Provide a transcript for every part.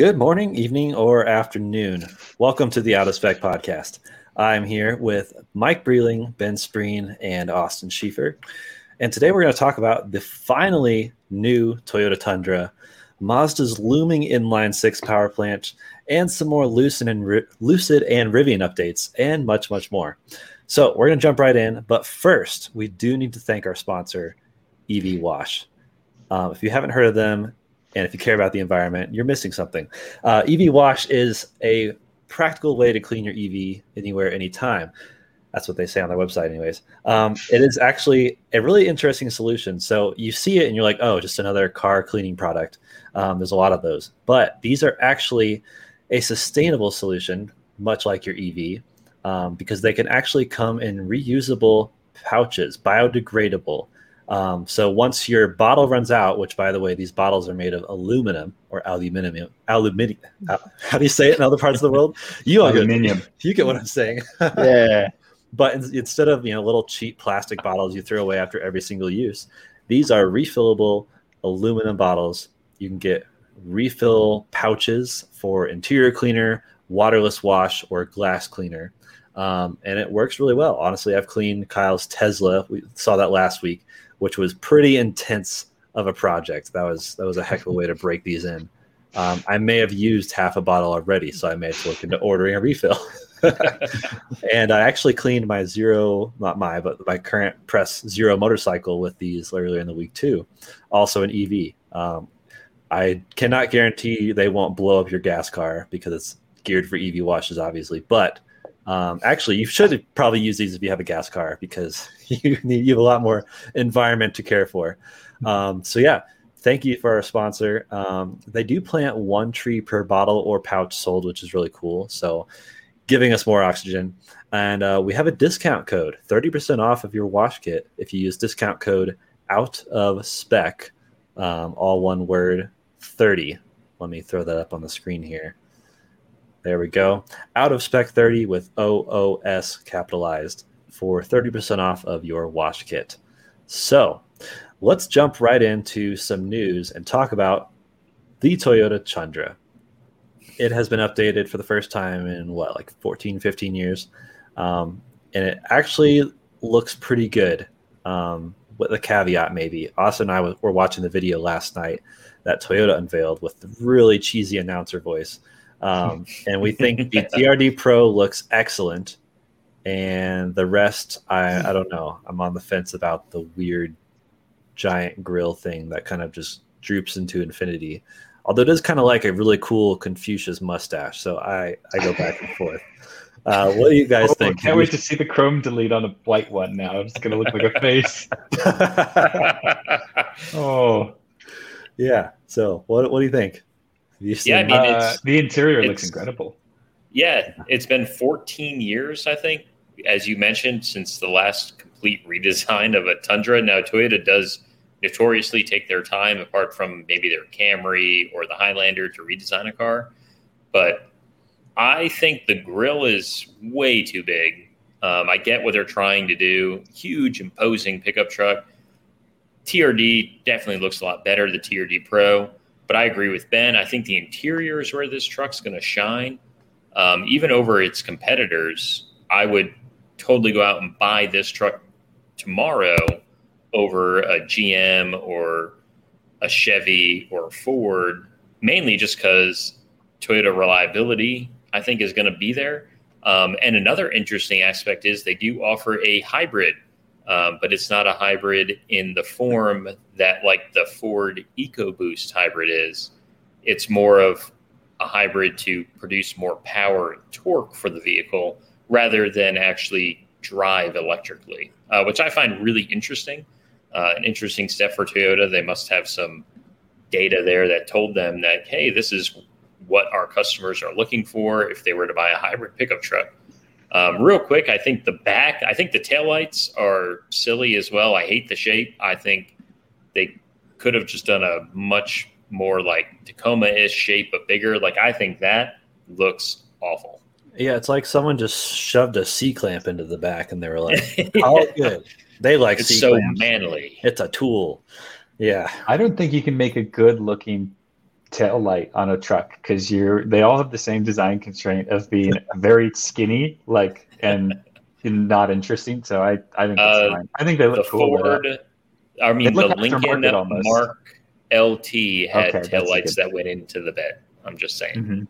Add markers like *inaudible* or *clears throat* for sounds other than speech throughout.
Good morning, evening, or afternoon. Welcome to the Out of Spec podcast. I'm here with Mike Breeling, Ben Spreen, and Austin Schiefer. And today we're going to talk about the finally new Toyota Tundra, Mazda's looming inline six power plant, and some more Lucid and, Lucid and Rivian updates, and much, much more. So we're going to jump right in. But first, we do need to thank our sponsor, EV Wash. Um, if you haven't heard of them, and if you care about the environment, you're missing something. Uh, EV Wash is a practical way to clean your EV anywhere, anytime. That's what they say on their website, anyways. Um, it is actually a really interesting solution. So you see it and you're like, oh, just another car cleaning product. Um, there's a lot of those, but these are actually a sustainable solution, much like your EV, um, because they can actually come in reusable pouches, biodegradable. Um, so once your bottle runs out, which by the way, these bottles are made of aluminum or aluminium, aluminium. How do you say it in other parts of the world? You aluminium. You get what I'm saying. *laughs* yeah. But in, instead of you know little cheap plastic bottles you throw away after every single use, these are refillable aluminum bottles. You can get refill pouches for interior cleaner, waterless wash, or glass cleaner. Um, and it works really well. Honestly, I've cleaned Kyle's Tesla. We saw that last week which was pretty intense of a project. That was that was a heck of a way to break these in. Um, I may have used half a bottle already, so I may have to look into ordering a refill. *laughs* and I actually cleaned my zero, not my, but my current press zero motorcycle with these earlier in the week too. Also an EV. Um, I cannot guarantee they won't blow up your gas car because it's geared for EV washes, obviously. But um, actually, you should probably use these if you have a gas car because *laughs* you need you have a lot more environment to care for. Um, so yeah, thank you for our sponsor. Um, they do plant one tree per bottle or pouch sold, which is really cool. So giving us more oxygen. And uh, we have a discount code, 30% off of your wash kit if you use discount code out of spec, um, all one word, 30. Let me throw that up on the screen here. There we go. Out of spec 30 with OOS capitalized for 30% off of your wash kit. So let's jump right into some news and talk about the Toyota Tundra. It has been updated for the first time in what, like 14, 15 years. Um, and it actually looks pretty good. Um, with a caveat, maybe. Austin and I were watching the video last night that Toyota unveiled with the really cheesy announcer voice. Um, *laughs* and we think the TRD Pro looks excellent. And the rest, I, I don't know. I'm on the fence about the weird giant grill thing that kind of just droops into infinity. Although it is kind of like a really cool Confucius mustache. So I, I go back and forth. Uh, what do you guys oh, think? Can't wait to see the Chrome delete on a white one now. It's going to look like a face. *laughs* oh. Yeah. So what, what do you think? Yeah, I mean, uh, the interior looks incredible. Yeah, it's been 14 years, I think, as you mentioned, since the last complete redesign of a Tundra. Now, Toyota does notoriously take their time, apart from maybe their Camry or the Highlander, to redesign a car. But I think the grill is way too big. Um, I get what they're trying to do. Huge, imposing pickup truck. TRD definitely looks a lot better, the TRD Pro. But I agree with Ben. I think the interior is where this truck's going to shine. Um, even over its competitors, I would totally go out and buy this truck tomorrow over a GM or a Chevy or a Ford, mainly just because Toyota reliability, I think, is going to be there. Um, and another interesting aspect is they do offer a hybrid, um, but it's not a hybrid in the form that, like, the Ford EcoBoost hybrid is. It's more of a hybrid to produce more power and torque for the vehicle rather than actually drive electrically, uh, which I find really interesting. Uh, an interesting step for Toyota. They must have some data there that told them that, hey, this is what our customers are looking for if they were to buy a hybrid pickup truck. Um, real quick, I think the back, I think the taillights are silly as well. I hate the shape. I think they could have just done a much more like Tacoma ish shape, but bigger. Like, I think that looks awful. Yeah, it's like someone just shoved a C clamp into the back and they were like, *laughs* "Oh, good." They like it's C so manly. It's a tool. Yeah, I don't think you can make a good looking tail light on a truck because you're they all have the same design constraint of being *laughs* very skinny, like and not interesting. So I I think that's Uh, fine. I think they The look cool. Ford. I mean, the Lincoln almost. Mark LT had Okay, taillights good- that went into the bed. I'm just saying. Mhm.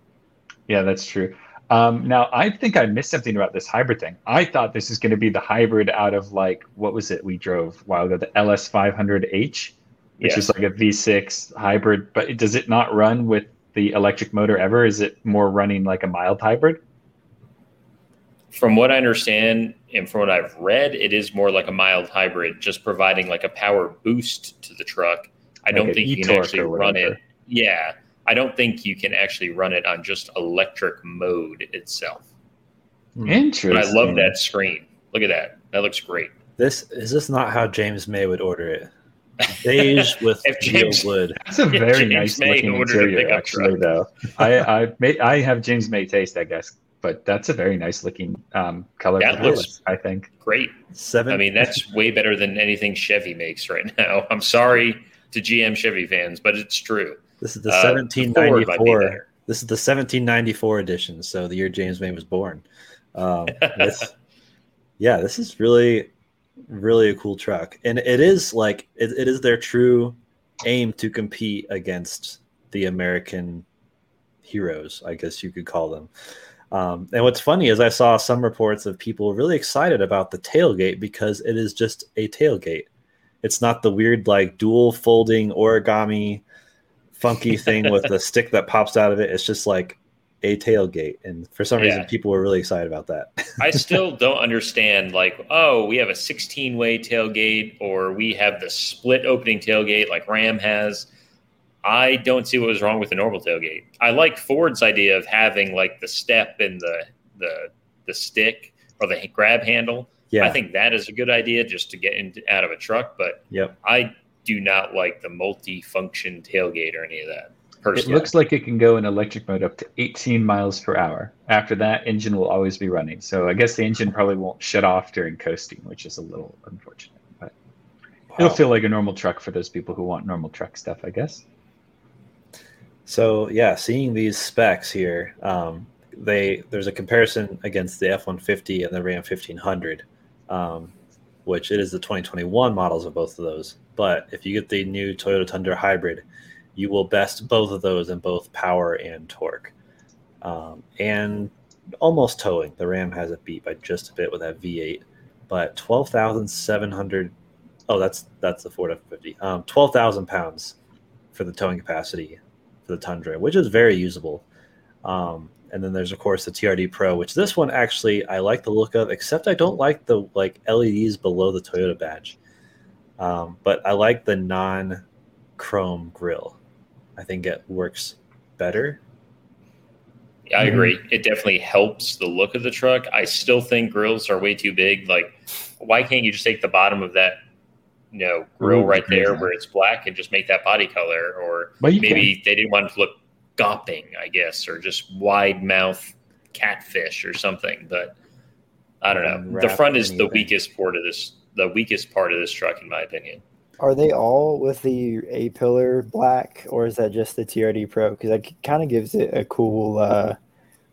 Yeah, that's true. Um, now, I think I missed something about this hybrid thing. I thought this is going to be the hybrid out of like what was it we drove a while ago, the LS500H, which Yes. is like a V6 hybrid. But does it not run with the electric motor ever? Is it more running like a mild hybrid? From what I understand and from what I've read, it is more like a mild hybrid, just providing like a power boost to the truck. I Like don't think you can actually run it. Yeah, I don't think you can actually run it on just electric mode itself. Hmm. Interesting. But I love that screen. Look at that. That looks great. this is this not how James May would order it? Beige with *laughs* If James- wood. That's a very James nice May looking interior, actually. truck. Though I I, may, I have James May taste, I guess, but that's a very nice looking um, color. That for looks- this, I think. Great. Seven. I mean, that's *laughs* way better than anything Chevy makes right now. *laughs* I'm sorry to GM Chevy fans, but it's true. this is the Uh, seventeen Ford ninety might be four. better. This is the seventeen ninety four edition. So the year James May was born. Um, this- yeah, this is really, really a cool truck, and it is like it, it is their true aim to compete against the American heroes, I guess you could call them. Um, and what's funny is I saw some reports of people really excited about the tailgate because it is just a tailgate. It's not the weird like dual folding origami funky thing with *laughs* the stick that pops out of it. It's just like a tailgate, and for some reason, Yeah. people were really excited about that. I *laughs* still don't understand, like, oh, we have a 16 way tailgate, or we have the split opening tailgate like Ram has. I don't see what was wrong with the normal tailgate. I like Ford's idea of having like the step and the the the stick or the grab handle. yeah, I think that is a good idea just to get in, out of a truck, but yep. I do not like the multi-function tailgate or any of that. It looks like it can go in electric mode up to 18 miles per hour. After that, engine will always be running. So I guess the engine probably won't shut off during coasting, which is a little unfortunate. But it'll feel like a normal truck for those people who want normal truck stuff, I guess. So yeah, seeing these specs here, um, they there's a comparison against the F-150 and the Ram 1500, um, which it is the 2021 models of both of those. But if you get the new Toyota Tundra hybrid, you will best both of those in both power and torque, um, and almost towing. The Ram has it beat by just a bit with that V8, but 12,700. Oh, that's that's the Ford F-50. Um, 12,000 pounds for the towing capacity for the Tundra, which is very usable. Um, and then there's of course the TRD Pro, which this one actually I like the look of, except I don't like the like LEDs below the Toyota badge. Um, but I like the non-chrome grill. I think it works better. I mm-hmm. agree. It definitely helps the look of the truck. I still think grills are way too big. Like, why can't you just take the bottom of that, you know, grill Ooh, right there crazy. where it's black and just make that body color? Or But you maybe they didn't want it to look gawping, I guess, or just wide mouth catfish or something. But I don't know. The front is the weakest part of this. The weakest part of this truck, in my opinion. Are they all with the A pillar black, or is that just the TRD Pro? Because that kind of gives it a cool, uh,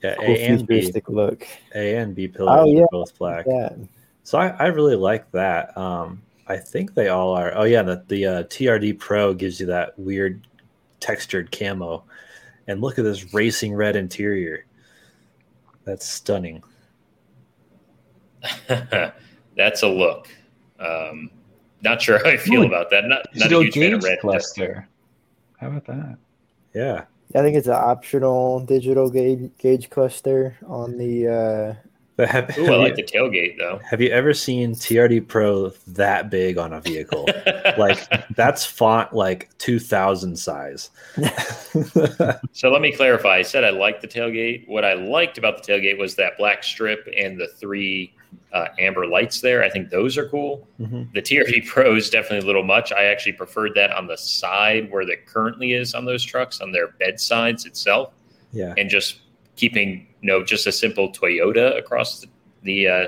Yeah, cool A and B, look. A and B pillars Oh, yeah. are both black. Yeah, So I, I really like that. Um, I think they all are. Oh yeah, the the uh, TRD Pro gives you that weird textured camo, and look at this racing red interior. That's stunning. *laughs* That's a look. Um, not sure how I feel Ooh, about that. Not, not a Digital huge fan of gauge red. cluster. How about that? Yeah, I think it's an optional digital gauge gauge cluster on the. Uh, but have, Ooh, have I you, like the tailgate though. have you ever seen TRD Pro that big on a vehicle? *laughs* like that's font like two thousand size. *laughs* *laughs* So let me clarify. I said I liked the tailgate. What I liked about the tailgate was that black strip and the three uh, amber lights there. I think those are cool. Mhm. The TRD Pro is definitely a little much. I actually preferred that on the side where it currently is on those trucks, on their bed sides itself, Yeah, and just keeping you know just a simple Toyota across the, the uh,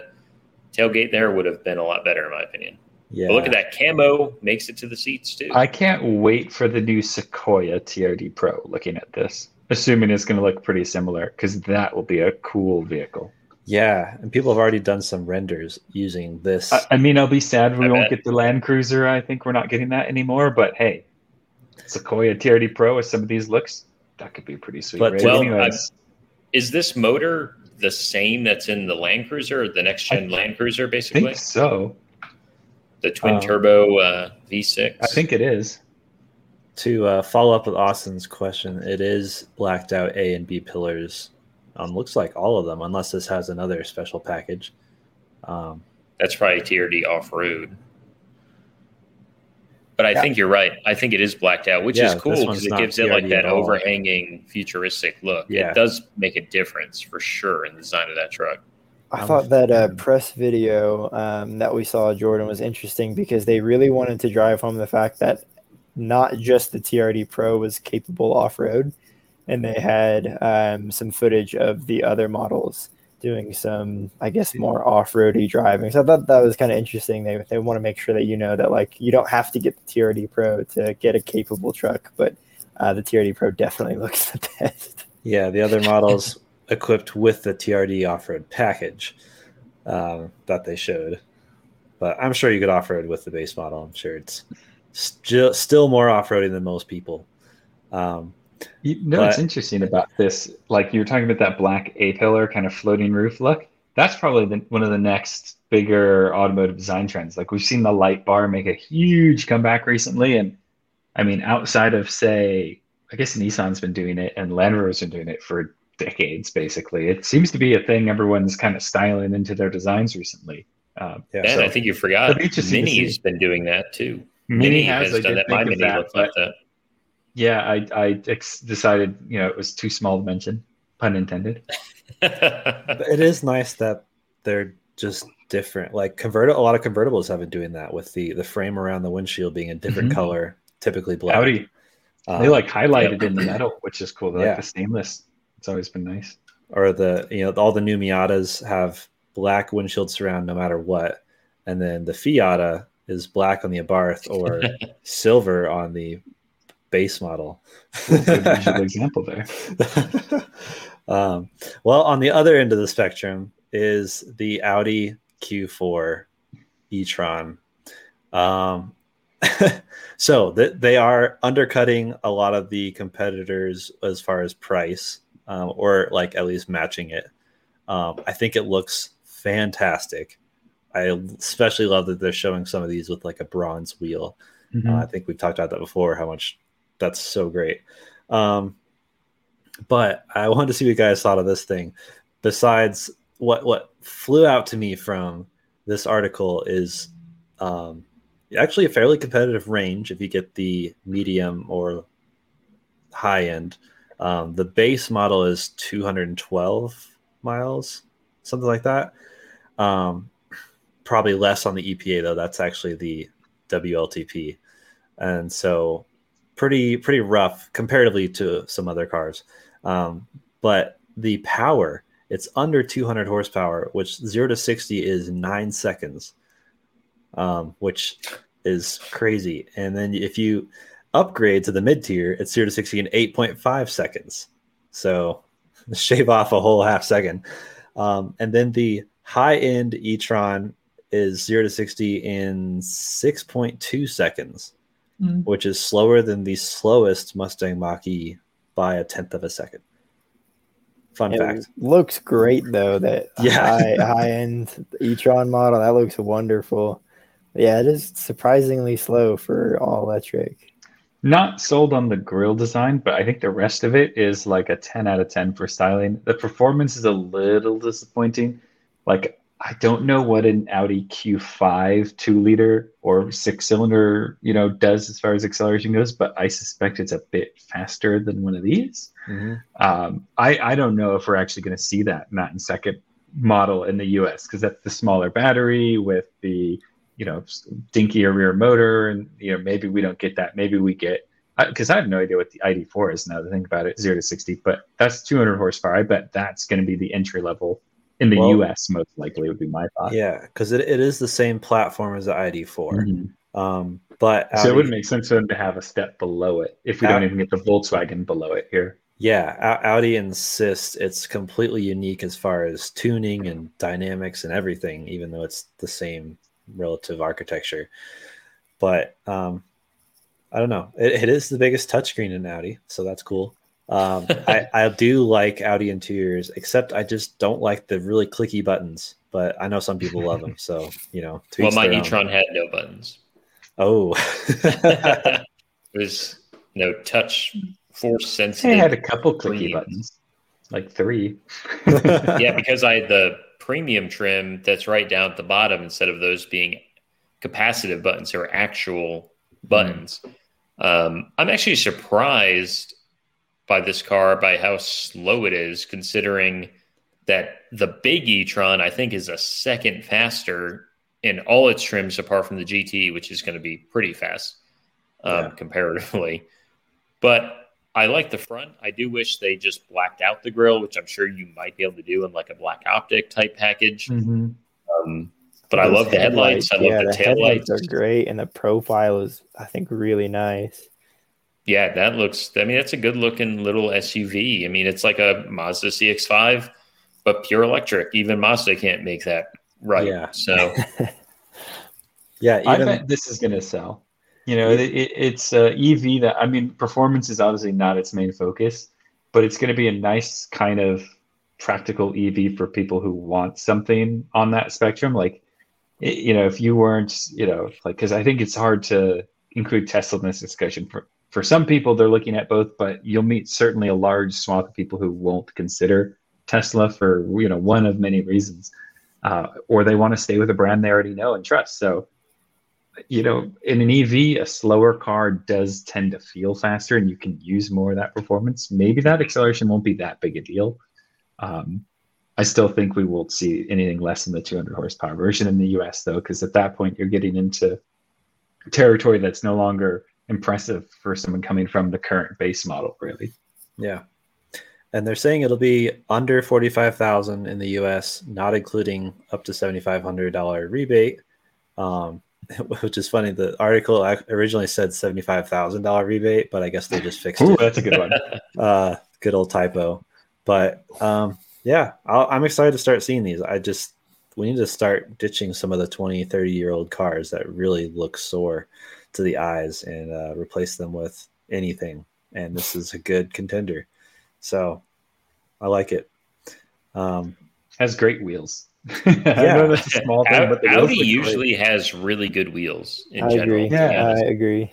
tailgate there would have been a lot better in my opinion. yeah. But look at that camo makes it to the seats too. I can't wait for the new Sequoia TRD Pro. Looking at this, assuming it's going to look pretty similar, because that will be a cool vehicle. Yeah, and people have already done some renders using this. I, I mean, I'll be sad we I won't bet. get the Land Cruiser. I think we're not getting that anymore. But hey, Sequoia TRD Pro with some of these looks, that could be pretty sweet. But- right? Well, Anyways, Is this motor the same that's in the Land Cruiser, or the next gen Land Cruiser, I basically? think so. The twin Um, turbo uh, V6. I think it is. to uh, follow up with Austin's question, it is blacked out A and B pillars. Um, looks like all of them, unless this has another special package. Um, that's probably TRD off road. But I Yeah. think you're right. I think it is blacked out, which Yeah, is cool because it not gives it like that overhanging futuristic look. Yeah. It does make a difference for sure in the design of that truck. I I'm thought that uh, press video um, that we saw Jordan was interesting because they really wanted to drive home the fact that not just the TRD Pro was capable off road, and they had um, some footage of the other models doing some, I guess, more off roady driving. So I thought that was kind of interesting. They they want to make sure that you know that like you don't have to get the TRD Pro to get a capable truck, but uh, the TRD Pro definitely *laughs* looks the best. yeah, the other models *laughs* equipped with the TRD off-road package um, that they showed, but I'm sure you could off-road with the base model. I'm sure it's still still more off-roading than most people. Um, You know what's interesting about this? Like you were talking about that black A pillar kind of floating roof look. That's probably the, one of the next bigger automotive design trends. Like we've seen the light bar make a huge comeback recently, and I mean, outside of say, I guess Nissan's been doing it and Land Rover's been doing it for decades. Basically, it seems to be a thing everyone's kind of styling into their designs recently. Um, yeah, And so- I think you forgot It'll be interesting to Mini's see. been doing that too. Mini Mini has, has, I done that. My Mini that, looks like that. Yeah, I I ex- decided you know it was too small to mention, pun intended. *laughs* It is nice that they're just different. Like convert a lot of convertibles have been doing that with the the frame around the windshield being a different Mhm. color, typically black. Audi, Um, they like highlighted in the metal, which is cool. They Yeah. like the stainless. It's always been nice. or the you know all the new Miatas have black windshield surround no matter what, and then the Fiata is black on the Abarth or *laughs* silver on the base model. Good example there. *laughs* um, well, on the other end of the spectrum is the Audi Q4 e-tron. Um, *laughs* so th- they are undercutting a lot of the competitors as far as price, um, or like at least matching it. Um, I think it looks fantastic. I especially love that they're showing some of these with like a bronze wheel. Uh, I think we've talked about that before. How much that's so great. Um, but I wanted to see what you guys thought of this thing. Besides, what what flew out to me from this article is um, actually a fairly competitive range if you get the medium or high end. Um, the base model is 212 miles, something like that. Um, probably less on the EPA though. That's actually the WLTP, and so pretty pretty rough comparatively to some other cars. Um, but the power, it's under 200 horsepower, which zero to 60 is nine seconds, um, which is crazy. And then if you upgrade to the mid tier, it's zero to 60 in 8.5 seconds. So *laughs* shave off a whole half second. Um, and then the high end e tron is zero to 60 in 6.2 seconds, mm. which is slower than the slowest Mustang Mach E by a tenth of a second. Fun it fact. Looks great though. That *laughs* yeah. high, high end e-tron model that looks wonderful. Yeah, it is surprisingly slow for all electric. Not sold on the grill design, but I think the rest of it is like a 10 out of 10 for styling. The performance is a little disappointing. Like I don't know what an Audi Q5 two liter or six cylinder, you know, does as far as acceleration goes, but I suspect it's a bit faster than one of these. Mm-hmm. Um, I, I don't know if we're actually going to see that not in second model in the US because that's the smaller battery with the, you know, dinkier rear motor. And, you know, maybe we don't get that. Maybe we get, because I have no idea what the ID4 is now to think about it, zero to 60, but that's 200 horsepower. I bet that's going to be the entry level in the well, US, most likely would be my thought. Yeah, because it, it is the same platform as the ID4. Mm-hmm. Um, but Audi, so it would make sense for them to have a step below it if we Audi, don't even get the Volkswagen below it here. Yeah, Audi insists it's completely unique as far as tuning and dynamics and everything, even though it's the same relative architecture. But um, I don't know. It, it is the biggest touchscreen in Audi, so that's cool. Um, I, *laughs* I do like Audi interiors, except I just don't like the really clicky buttons. But I know some people love them, so you know. *laughs* Well, my e-tron had no buttons. Oh, *laughs* it was no touch force sensitive. It had a couple clicky buttons, like three. yeah, because I had the premium trim that's right down at the bottom instead of those being capacitive buttons or actual buttons. Mm. Um, I'm actually surprised by this car by how slow it is, considering that the big e-tron I think is a second faster in all its trims apart from the GT, which is going to be pretty fast um, yeah. comparatively. But I like the front. I do wish they just blacked out the grill, which I'm sure you might be able to do in like a black optic type package. Mm-hmm. Um, but Those I love the headlights. headlights. I love yeah, the, the headlights. are great, and the profile is, I think, really nice. Yeah, that looks. I mean, that's a good looking little SUV. I mean, it's like a Mazda CX-5, but pure electric. Even Mazda can't make that right. Yeah. So, *laughs* yeah, even, I bet this is going to sell. You know, it, it, it's a EV that I mean, performance is obviously not its main focus, but it's going to be a nice kind of practical EV for people who want something on that spectrum. Like, you know, if you weren't, you know, like, because I think it's hard to include Tesla in this discussion for for some people they're looking at both but you'll meet certainly a large swath of people who won't consider tesla for you know one of many reasons uh, or they want to stay with a brand they already know and trust. So you know in an ev a slower car does tend to feel faster and you can use more of that performance. Maybe that acceleration won't be that big a deal. Um, i still think we won't see anything less than the 200 horsepower version in the us though because at that point you're getting into territory that's no longer impressive for someone coming from the current base model, really. Yeah. And they're saying it'll be under 45,000 in the US, not including up to $7,500 rebate. Um, *laughs* which is funny. The article originally said $75,000 rebate, but I guess they just fixed Ooh, it. That's a good one. *laughs* uh, good old typo. But um, yeah, i am excited to start seeing these. I just, we need to start ditching some of the 20, 30 year old cars that really look sore to the eyes and uh, replace them with anything. And this is a good contender. So I like it. Um, Has great wheels. *laughs* yeah, that's a small thing, but Audi usually great. has really good wheels in I general. Agree. Yeah, I agree.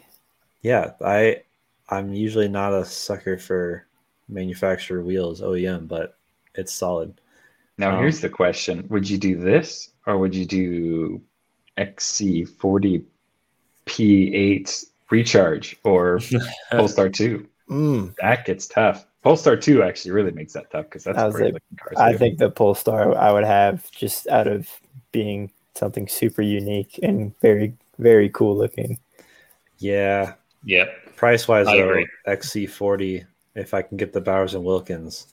Yeah, I I'm usually not a sucker for manufacturer wheels OEM, but it's solid. Now um, here's the question: Would you do this, or would you do XC40 P8 recharge or *laughs* Polestar 2. Mm. That gets tough. Polestar 2 actually really makes that tough because that's I a was great like- looking car. I too. think the Polestar I would have just out of being something super unique and very very cool looking. Yeah, Yep. price wise I though, agree. XC40. If I can get the Bowers and Wilkins,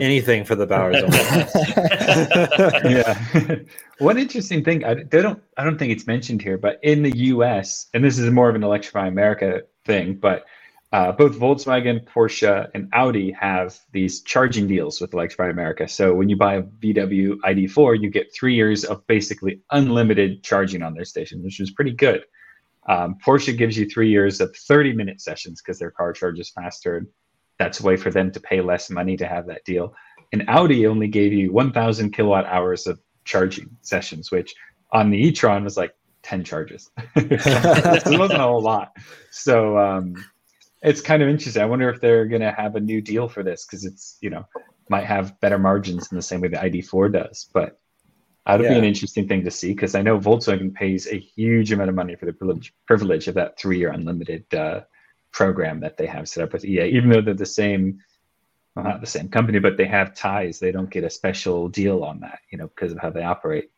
anything for the Bowers *laughs* *laughs* yeah. *laughs* One interesting thing I they don't I don't think it's mentioned here, but in the U.S. and this is more of an Electrify America thing, but uh, both Volkswagen, Porsche, and Audi have these charging deals with Electrify America. So when you buy a VW ID4, you get three years of basically unlimited charging on their station, which is pretty good. Um, Porsche gives you three years of 30 minute sessions because their car charges faster. And that's a way for them to pay less money to have that deal. And Audi only gave you 1,000 kilowatt hours of charging sessions, which on the e-tron was like 10 charges. *laughs* it wasn't a whole lot. So um, it's kind of interesting. I wonder if they're going to have a new deal for this because it's, you know, might have better margins in the same way the ID4 does. But that'd be an interesting thing to see because I know Volkswagen pays a huge amount of money for the privilege, privilege of that three year unlimited uh, program that they have set up with EA, even though they're the same well, not the same company, but they have ties. They don't get a special deal on that, you know, because of how they operate.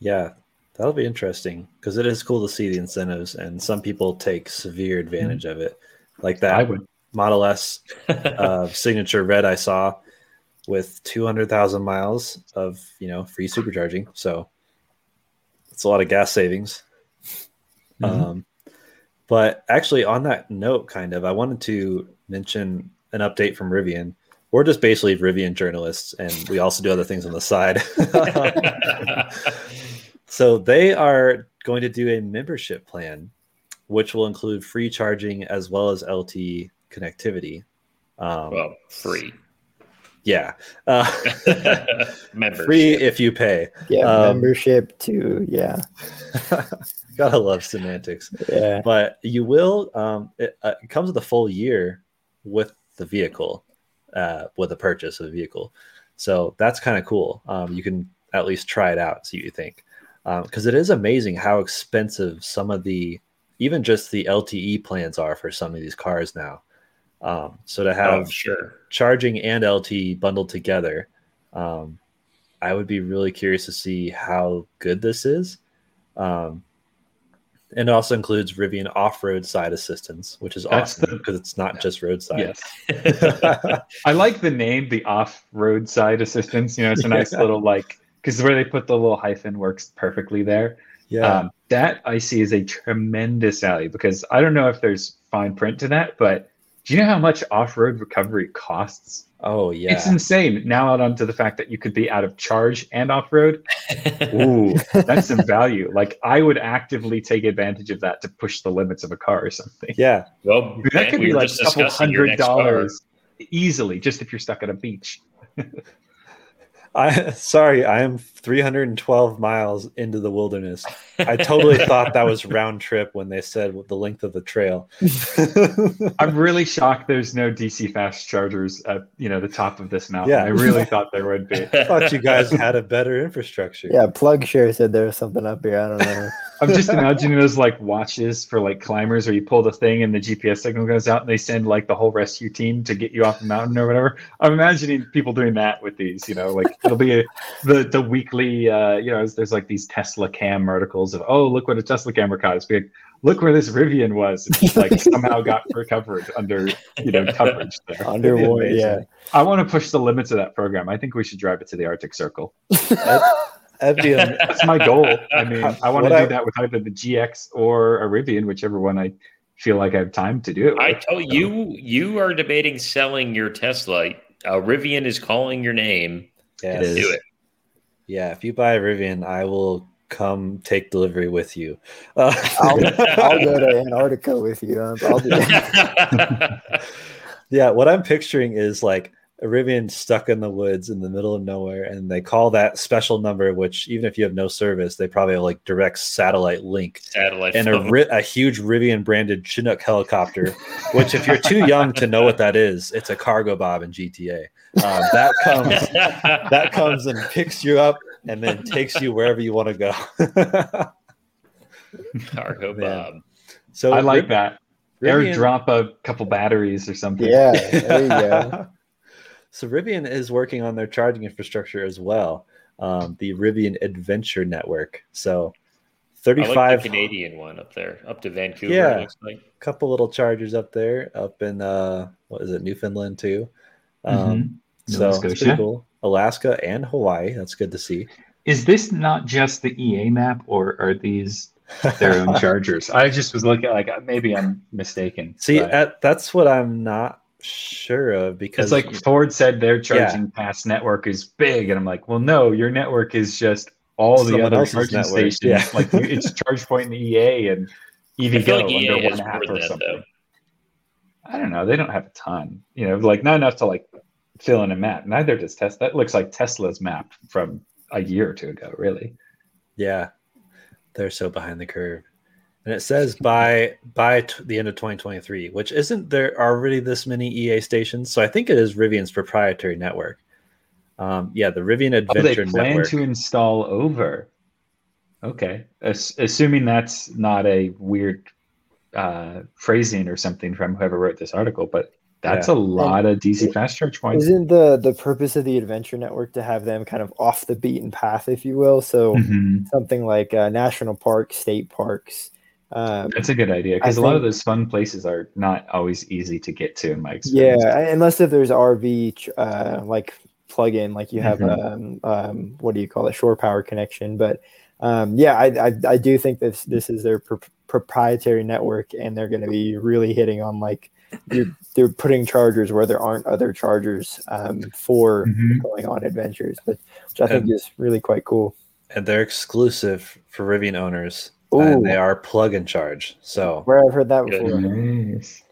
Yeah, that'll be interesting because it is cool to see the incentives, and some people take severe advantage of it, like that I would. Model S uh, signature red I saw with 200,000 miles of you know free supercharging. So it's a lot of gas savings. Mhm. Um, but actually, on that note, kind of, I wanted to mention an update from Rivian. We're just basically Rivian journalists, and we also do other things on the side. *laughs* so they are going to do a membership plan, which will include free charging as well as LTE connectivity. Um, well, free. yeah, uh, Members. *laughs* *laughs* free if you pay. Yeah, Um, membership to yeah, Gotta love semantics. yeah. but you will um it, uh, it comes with a full year with the vehicle uh with the purchase of the vehicle so that's kind of cool um you can at least try it out see what you think because it is amazing how expensive some of the even just the lte plans are for some of these cars now um so to have Oh, sure. charging and LTE bundled together um i would be really curious to see how good this is um and it also includes Rivian off-road side assistance, which is That's awesome because it's not just roadside. Yes. *laughs* *laughs* I like the name, the off-road side assistance. You know, it's a nice Yeah. little like because where they put the little hyphen works perfectly there. yeah. Um, that I see is a tremendous value because I don't know if there's fine print to that, but do you know how much off-road recovery costs? oh yeah. It's insane. Now out onto the fact that you could be out of charge and off-road. *laughs* Ooh, that's some value. Like I would actively take advantage of that to push the limits of a car or something. yeah. well, Dude, that could we be like a couple hundred next car. dollars easily, just if you're stuck at a beach. *laughs* I *laughs* sorry, I am 312 miles into the wilderness. I totally *laughs* thought that was round trip when they said the length of the trail. *laughs* I'm really shocked there's no DC fast chargers at you know the top of this mountain. Yeah. I really thought there would be. I thought you guys had a better infrastructure. Yeah, PlugShare said there was something up here. I don't know. I'm just imagining those like watches for like climbers where you pull the thing and the GPS signal goes out and they send like the whole rescue team to get you off the mountain or whatever. I'm imagining people doing that with these, you know, like it'll be a, the the weekly uh you know, there's like these Tesla cam articles of oh look what a Tesla camera caught. It's be like, look where this Rivian was. It's like somehow got *laughs* recovered under you know coverage there. *laughs* Underwater, amazing. yeah. I want to push the limits of that program. I think we should drive it to the Arctic Circle. *laughs* That'd be am- That's my goal. I mean, I want What to I- do that with either the GX or a Rivian, whichever one I feel like I have time to do it. I tell told you, you are debating selling your Tesla. Uh, Rivian is calling your name. yes. is. Do it. Yeah, if you buy a Rivian, I will come take delivery with you. Uh, *laughs* I'll, I'll go to Antarctica with you. I'll do *laughs* that. *laughs* yeah, what I'm picturing is like a Rivian stuck in the woods in the middle of nowhere, and they call that special number, which even if you have no service, they probably have like direct satellite link, Satellite and a, ri- a huge Rivian branded Chinook helicopter, which if you're too young to know what that is, it's a Cargobob in GTA. Um, that comes *laughs* that comes and picks you up and then takes you wherever you want to go. *laughs* Cargo Man. Bob. so I like Riv- that. Rivian- airdrop a couple batteries or something. Yeah, there you go. *laughs* so Rivian is working on their charging infrastructure as well. Um, the Rivian Adventure Network. So I like 35 the Canadian one up there, up to Vancouver. Yeah. It looks like. couple little chargers up there up in uh what is it newfoundland too um Mhm. so Nova Scotia. cool alaska and hawaii that's good to see Is this not just the EA map, or are these their own *laughs* chargers? I just was looking like maybe I'm mistaken. see but at, that's what i'm not sure of because it's like Ford said their charging pass network is big, and I'm like, well, no, your network is just all the other charging network, stations. yeah. *laughs* like it's ChargePoint and EA and EVgo like EA under has one app or that, something. though. I don't know. They don't have a ton. You know, like not enough to like fill in a map. Neither does Tesla. That looks like Tesla's map from a year or two ago. Really. yeah they're so behind the curve and it says by by t- the end of 2023 which isn't there already this many ea stations so i think it is rivian's proprietary network um yeah the rivian Oh, they adventure plan network to install over. Okay, As- assuming that's not a weird uh, phrasing or something from whoever wrote this article, but that's Yeah. a lot of DC fast charge points. Isn't the the purpose of the adventure network to have them kind of off the beaten path, if you will? So Mhm. something like uh, national parks, state parks. Um, That's a good idea because a lot of those fun places are not always easy to get to in my experience. yeah, unless if there's RV ch- uh, like plug-in, like you have Mhm. um, um, what do you call it, shore power connection. But um, yeah, I, I I do think this this is their pro- proprietary network, and they're going to be really hitting on like you're, they're putting chargers where there aren't other chargers um, for Mhm. going on adventures, but which I think And- is really quite cool. and they're exclusive for rivian owners Ooh. and they are plug and charge so Where I've heard that Yeah. before. Nice.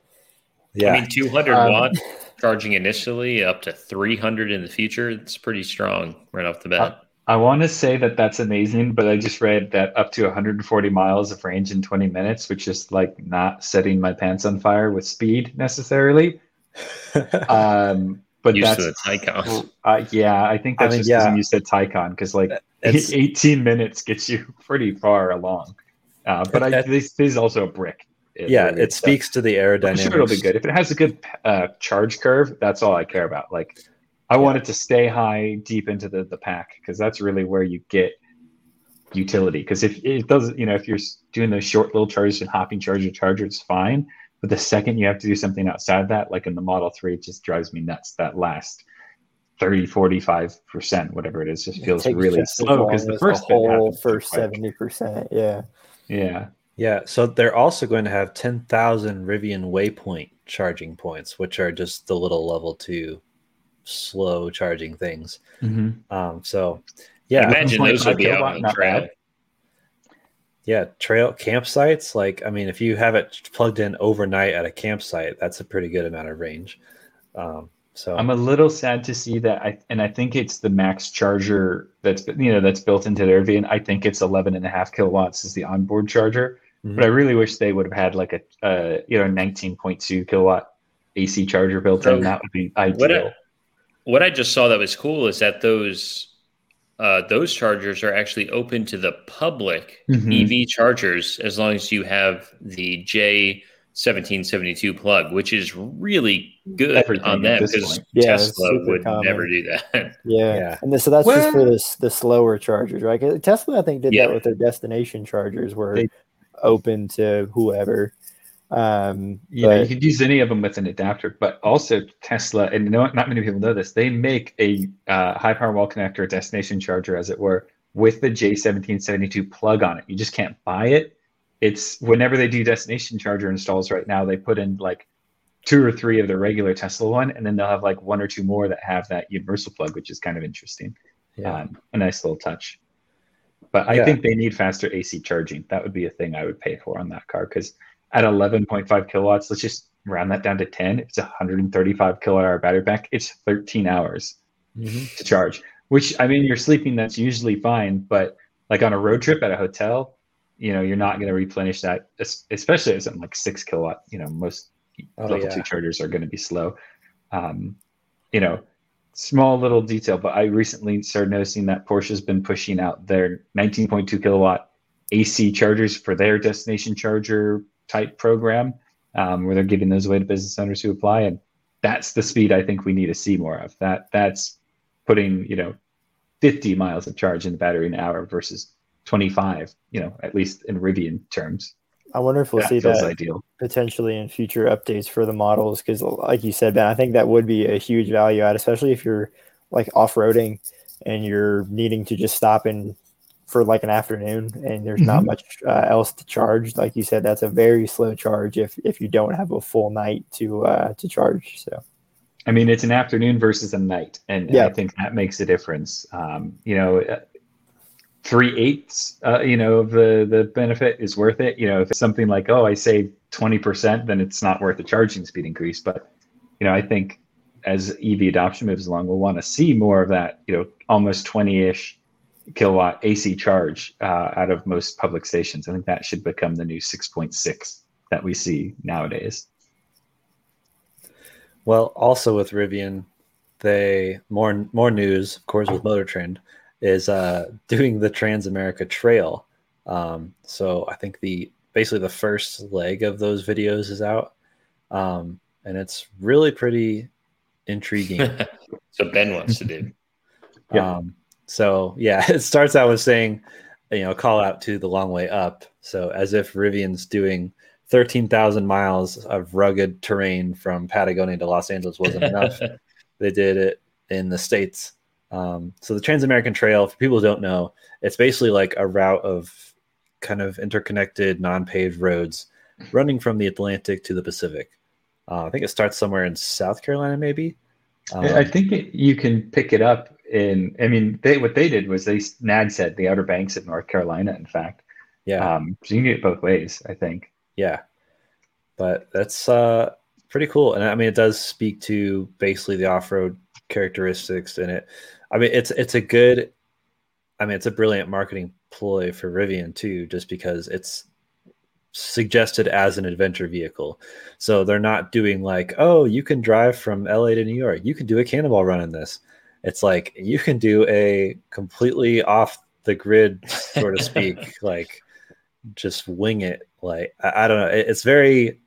yeah I mean, 200 Um, watt charging initially, up to 300 in the future. It's pretty strong right off the bat. I want to say that that's amazing, but I just read that up to 140 miles of range in 20 minutes, which is like not setting my pants on fire with speed necessarily. *laughs* Um, but Used that's to the Taycan. Uh, yeah, I think I that's mean, just because yeah. I'm used to Taycan because like It's- *laughs* 18 minutes gets you pretty far along. Uh, but I, this, this is also a brick. yeah really it is. So speaks to the I'm aerodynamics sure it'll be good. If it has a good uh, charge curve, that's all I care about. Like, I want it to stay high deep into the, the pack because that's really where you get utility. Because if it doesn't, you know, if you're doing those short little charges and hopping charger charger, it's fine. But the second you have to do something outside that, like in the Model 3, it just drives me nuts. That last 30, 45%, whatever it is, just feels really slow because the first whole first seventy percent. Yeah. Yeah. Yeah, so they're also going to have 10,000 Rivian Waypoint charging points, which are just the little level two slow charging things. Um, so, yeah, Imagine those would be out on the trail. yeah, trail campsites. Like, I mean, if you have it plugged in overnight at a campsite, that's a pretty good amount of range. Um, so, I'm a little sad to see that, I, and I think it's the max charger that's you know that's built into their van. I think it's 11 and a half kilowatts is the onboard charger, Mhm. but I really wish they would have had like a uh, you know 19.2 kilowatt AC charger built So, in. That would be What ideal. I, what I just saw that was cool is that those uh, those chargers are actually open to the public Mhm. EV chargers as long as you have the J1772 plug, which is really good Everything on at them because point. Yeah, Tesla would common. never do that. *laughs* Yeah. Yeah. And this, so that's just for Well- this the slower chargers, right? Tesla, I think, did Yeah. that with their destination chargers, were They- open to whoever. Um, Yeah, you but- could use any of them with an adapter, but also Tesla, and no, not many people know this, they make a uh, high power wall connector destination charger, as it were, with the J1772 plug on it. You just can't buy it. It's whenever they do destination charger installs right now, they put in like two or three of the regular Tesla one, and then they'll have like one or two more that have that universal plug, which is kind of interesting. yeah. Um, a nice little touch. But I Yeah. think they need faster AC charging. That would be a thing I would pay for on that car because at 11.5 kilowatts, let's just round that down to 10. If It's a 135 kilowatt hour battery pack. It's 13 hours Mhm. to charge, which I mean, you're sleeping, that's usually fine. But like on a road trip at a hotel, you know, you're not going to replenish that, especially at something like six kilowatt. You know, most Oh, level yeah. two chargers are going to be slow. Um, you know, small little detail, but I recently started noticing that Porsche's been pushing out their 19.2 kilowatt AC chargers for their destination charger type program. um, where they're giving those away to business owners who apply, and that's the speed I think we need to see more of. That that's putting you know 50 miles of charge in the battery an hour versus 25, you know, at least in Rivian terms. I wonder if we'll That see that ideal. potentially in future updates for the models because, like you said, Ben, I think that would be a huge value add, especially if you're like off roading and you're needing to just stop in for like an afternoon and there's not Mhm. much uh, else to charge. Like you said, that's a very slow charge if if you don't have a full night to uh, to charge. So I mean, it's an afternoon versus a night, and Yeah. I think that makes a difference. Um, you know, three eighths, uh, you know, of the the benefit is worth it. You know, if it's something like, oh, I save twenty percent, then it's not worth the charging speed increase. But you know, I think as EV adoption moves along, we'll want to see more of that. You know, almost twenty ish kilowatt AC charge uh, out of most public stations. I think that should become the new six point six that we see nowadays. Well, also with Rivian, they more more news, of course, with Motor Trend is uh, doing the Trans America Trail. Um, so I think the basically the first leg of those videos is out, um, and it's really pretty intriguing. *laughs* so Ben wants to do. *laughs* Yeah. Um, so yeah, *laughs* it starts out with saying, you know, call out to the long way up. So as if Rivian's doing 13,000 miles of rugged terrain from Patagonia to Los Angeles wasn't enough. they did it in the States. Um, so the Trans-American Trail, for people who don't know, it's basically like a route of kind of interconnected, non-paved roads running from the Atlantic to the Pacific. Uh, I think it starts somewhere in South Carolina, maybe. Um, I think it, you can pick it up in. I mean, they what they did was they NAD said the Outer Banks of North Carolina. In fact, yeah. um, so you can get it both ways. I think. yeah but that's uh pretty cool and i mean it does speak to basically the off-road characteristics in it i mean it's it's a good i mean it's a brilliant marketing ploy for rivian too just because it's suggested as an adventure vehicle. So they're not doing like oh you can drive from la to new york. You can do a cannonball run in this. It's like you can do a completely off the grid so to speak *laughs* like just wing it. Like I, I don't know. It, it's very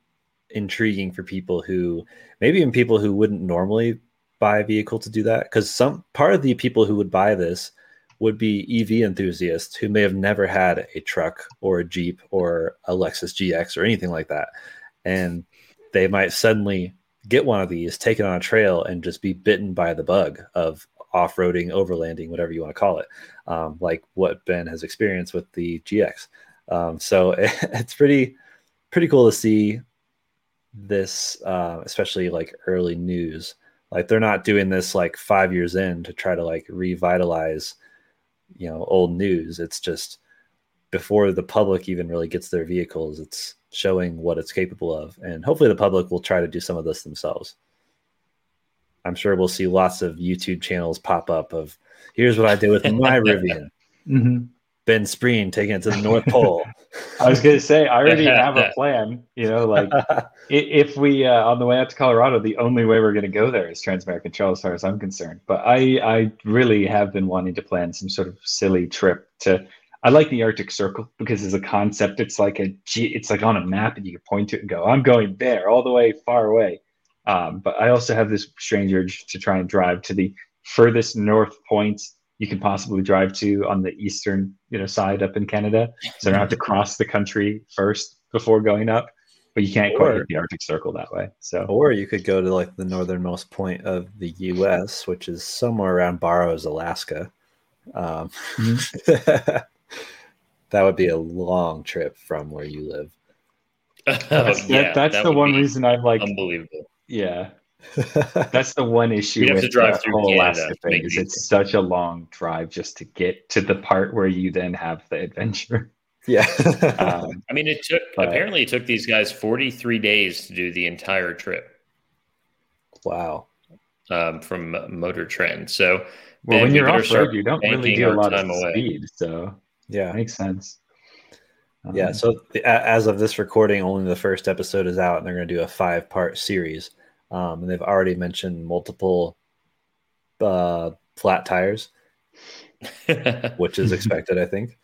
intriguing for people who maybe even people who wouldn't normally buy a vehicle to do that? Because some part of the people who would buy this would be ev enthusiasts who may have never had a truck or a jeep or a lexus gx or anything like that. And they might suddenly get one of these take it on a trail and just be bitten by the bug of off-roading overlanding whatever you want to call it um, like what ben has experienced with the gx um, so *laughs* it's pretty pretty cool to see this, uh, especially like early news. Like they're not doing this like five years in to try to like revitalize, you know, old news. It's just before the public even really gets their vehicles, it's showing what it's capable of, and hopefully the public will try to do some of this themselves. I'm sure we'll see lots of YouTube channels pop up of here's what I did with my *laughs* Rivian. Mm-hmm. Ben Spreen taking it to the North Pole. *laughs* I was going to say I already *laughs* have a plan. You know, like if we uh, on the way out to Colorado, the only way we're going to go there is Trans-American Trail, as far as I'm concerned. But I I really have been wanting to plan some sort of silly trip to. I like the Arctic Circle because as a concept, it's like a G, it's like on a map and you can point to it and go, I'm going there, all the way far away. Um, but I also have this strange urge to try and drive to the furthest north points you can possibly drive to on the eastern, you know, side up in Canada. So I don't have to cross the country first before going up. But you can't quite Or- hit the Arctic Circle that way. So Or you could go to like the northernmost point of the U.S., which is somewhere around Barrows, Alaska. Um, *laughs* that would be a long trip from where you live. *laughs* that's, that- that's that the one be reason I'm like, unbelievable. yeah, that's the one issue You'd have with to drive the through whole Canada Alaska thing make it is such a long drive just to get to the part where you then have the adventure. yeah. *laughs* Um, I mean, it took But- apparently it took these guys 43 days to do the entire trip wow. um, from Motor Trend. So well, when you're off road, you don't really do a lot of time away. speed, so Yeah. it makes sense. Yeah. Um, So the, as of this recording, only the first episode is out, and they're going to do a five-part series. Um, and they've already mentioned multiple uh, flat tires, *laughs* which is expected, I think.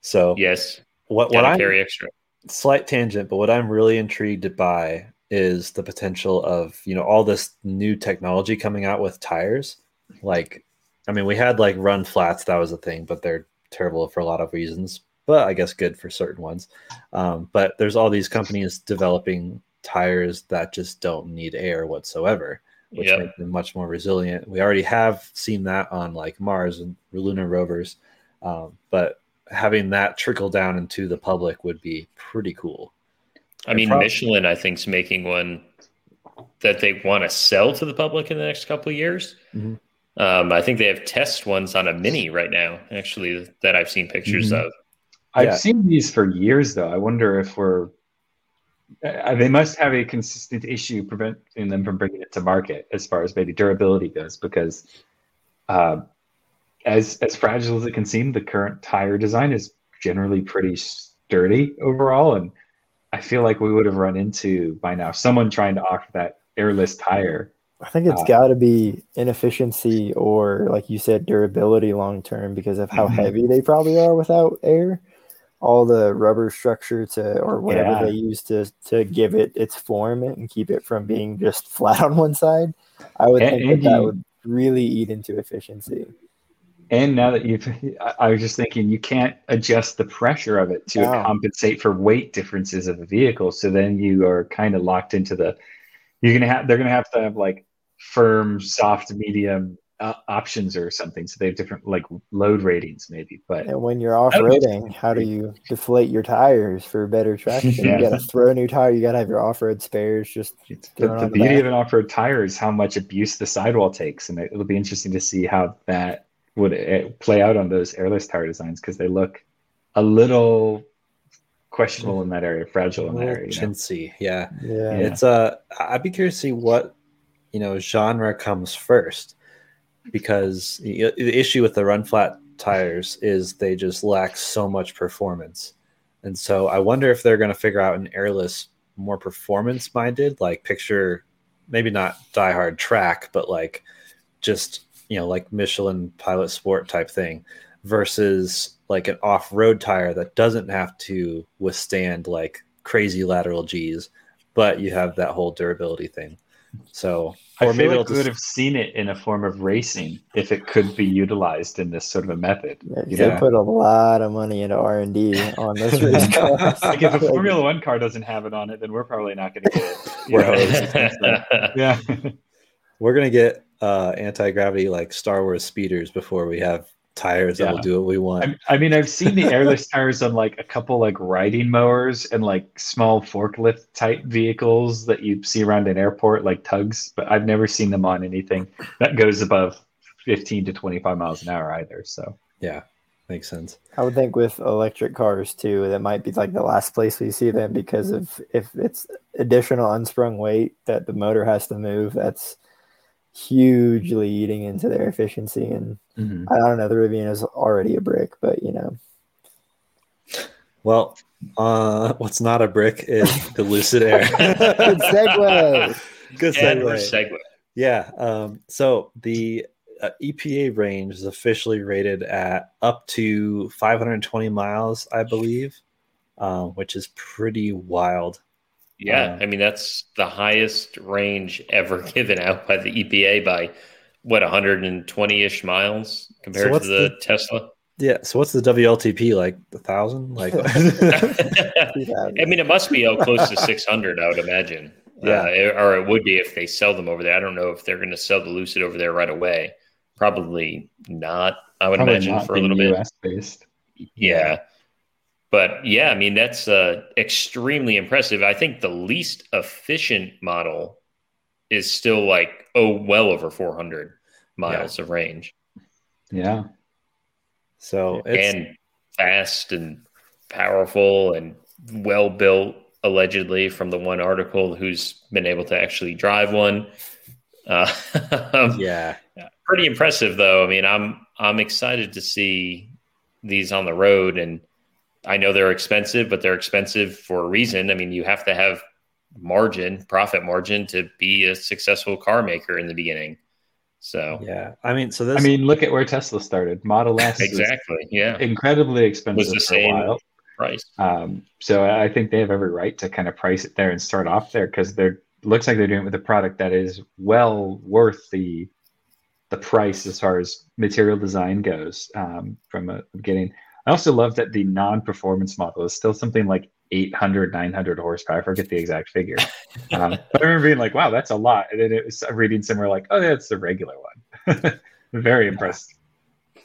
So yes, what what gotta I'm carry extra. slight tangent, but what I'm really intrigued by is the potential of you know all this new technology coming out with tires. Like, I mean, we had like run flats that was a thing, but they're terrible for a lot of reasons. But I guess good for certain ones. Um, but there's all these companies developing tires that just don't need air whatsoever, which Yep. make them much more resilient. We already have seen that on like Mars and lunar rovers, um, but having that trickle down into the public would be pretty cool. I mean, prob- Michelin, I think, is making one that they want to sell to the public in the next couple of years. Mhm. Um, I think they have test ones on a Mini right now, actually, that I've seen pictures Mhm. of. I've Yeah. seen these for years, though. I wonder if we're. Uh, they must have a consistent issue preventing them from bringing it to market, as far as maybe durability goes, because uh, as as fragile as it can seem, the current tire design is generally pretty sturdy overall, and I feel like we would have run into by now someone trying to offer that airless tire. I think it's Uh, got to be inefficiency or, like you said, durability long term because of how Mhm. heavy they probably are without air. All the rubber structure to, or whatever Yeah. they use to to give it its form and keep it from being just *laughs* flat on one side. I would And- think and that that would really eat into efficiency. And now that you've, I- was just thinking, you can't adjust the pressure of it to No. compensate for weight differences of the vehicle. So then you are kind of locked into the. You're gonna have. They're gonna have to have like firm, soft, medium uh, options or something. So they have different like load ratings, maybe. But And when you're off roading, how do you deflate your tires for better traction? Yeah. You got to throw a new tire. You got to have your off road spares. Just the, Thrown the on the beauty back. of an off-road tire is how much abuse the sidewall takes, and it, it'll be interesting to see how that would uh, play out on those airless tire designs because they look a little questionable in that area, fragile in that area. you know? chintzy, yeah. yeah. It's uh I'd be curious to see what you know genre comes first because the issue with the run flat tires is they just lack so much performance. And so I wonder if they're going to figure out an airless more performance minded like picture maybe not die hard track but like just you know like Michelin Pilot Sport type thing versus like an off-road tire that doesn't have to withstand like crazy lateral G's but you have that whole durability thing. So, or feel maybe like we just- would have seen it in a form of racing if it could be utilized in this sort of a method. Yeah, 'cause you they know? put a lot of money into R and D on *laughs* this race car. like if a *laughs* Formula One car doesn't have it on it, then we're probably not going to get it. you know? So, yeah, *laughs* we're gonna get uh, anti-gravity like Star Wars speeders before we have tires that will do what we want. I, I mean, I've seen the airless *laughs* tires on like a couple like riding mowers and like small forklift type vehicles that you see around an airport, like tugs. But I've never seen them on anything that goes above fifteen to twenty-five miles an hour either. So yeah, makes sense. I would think with electric cars too, that might be like the last place we see them because of if it's additional unsprung weight that the motor has to move, that's hugely eating into their efficiency. And Mhm. I don't know, the Rivian is already a brick, but you know, Well, uh, what's not a brick is the Lucid Air. *laughs* good segue. Good segue. segue. Yeah. Um, so the uh, EPA range is officially rated at up to 520 miles, I believe, um, which is pretty wild. Yeah, Uh, I mean that's the highest range ever *laughs* given out by the EPA by what 120ish miles compared to the, the- Tesla. Yeah. So what's the WLTP like? A thousand? Like, *laughs* *laughs* I mean, it must be out close to 600, I would imagine. Yeah. Uh, or it would be if they sell them over there. I don't know if they're going to sell the Lucid over there right away. Probably not. I would probably imagine for a being little bit. US based. Yeah. But yeah, I mean, that's uh, extremely impressive. I think the least efficient model is still like, oh, well over 400 miles of range Yeah. so it's, and fast and powerful and well built, allegedly, from the one article who's been able to actually drive one. *laughs* Uh, yeah. pretty impressive though. I mean, I'm I'm excited to see these on the road and I know they're expensive, but they're expensive for a reason. I mean, you have to have margin, profit margin to be a successful car maker in the beginning. So Yeah. I mean, so this, I mean, look at where Tesla started. Model S was exactly. Yeah. incredibly expensive Was the for same- a while. price. Um, so I think they have every right to kind of price it there and start off there because they're looks like they're doing it with a product that is well worth the the price as far as material design goes um, from a beginning. I also love that the non-performance model is still something like 800, 900 horsepower. I forget the exact figure. *laughs* Um, but I remember being like, wow, that's a lot. And then it was reading somewhere like, oh, that's the regular one. *laughs* Very impressed.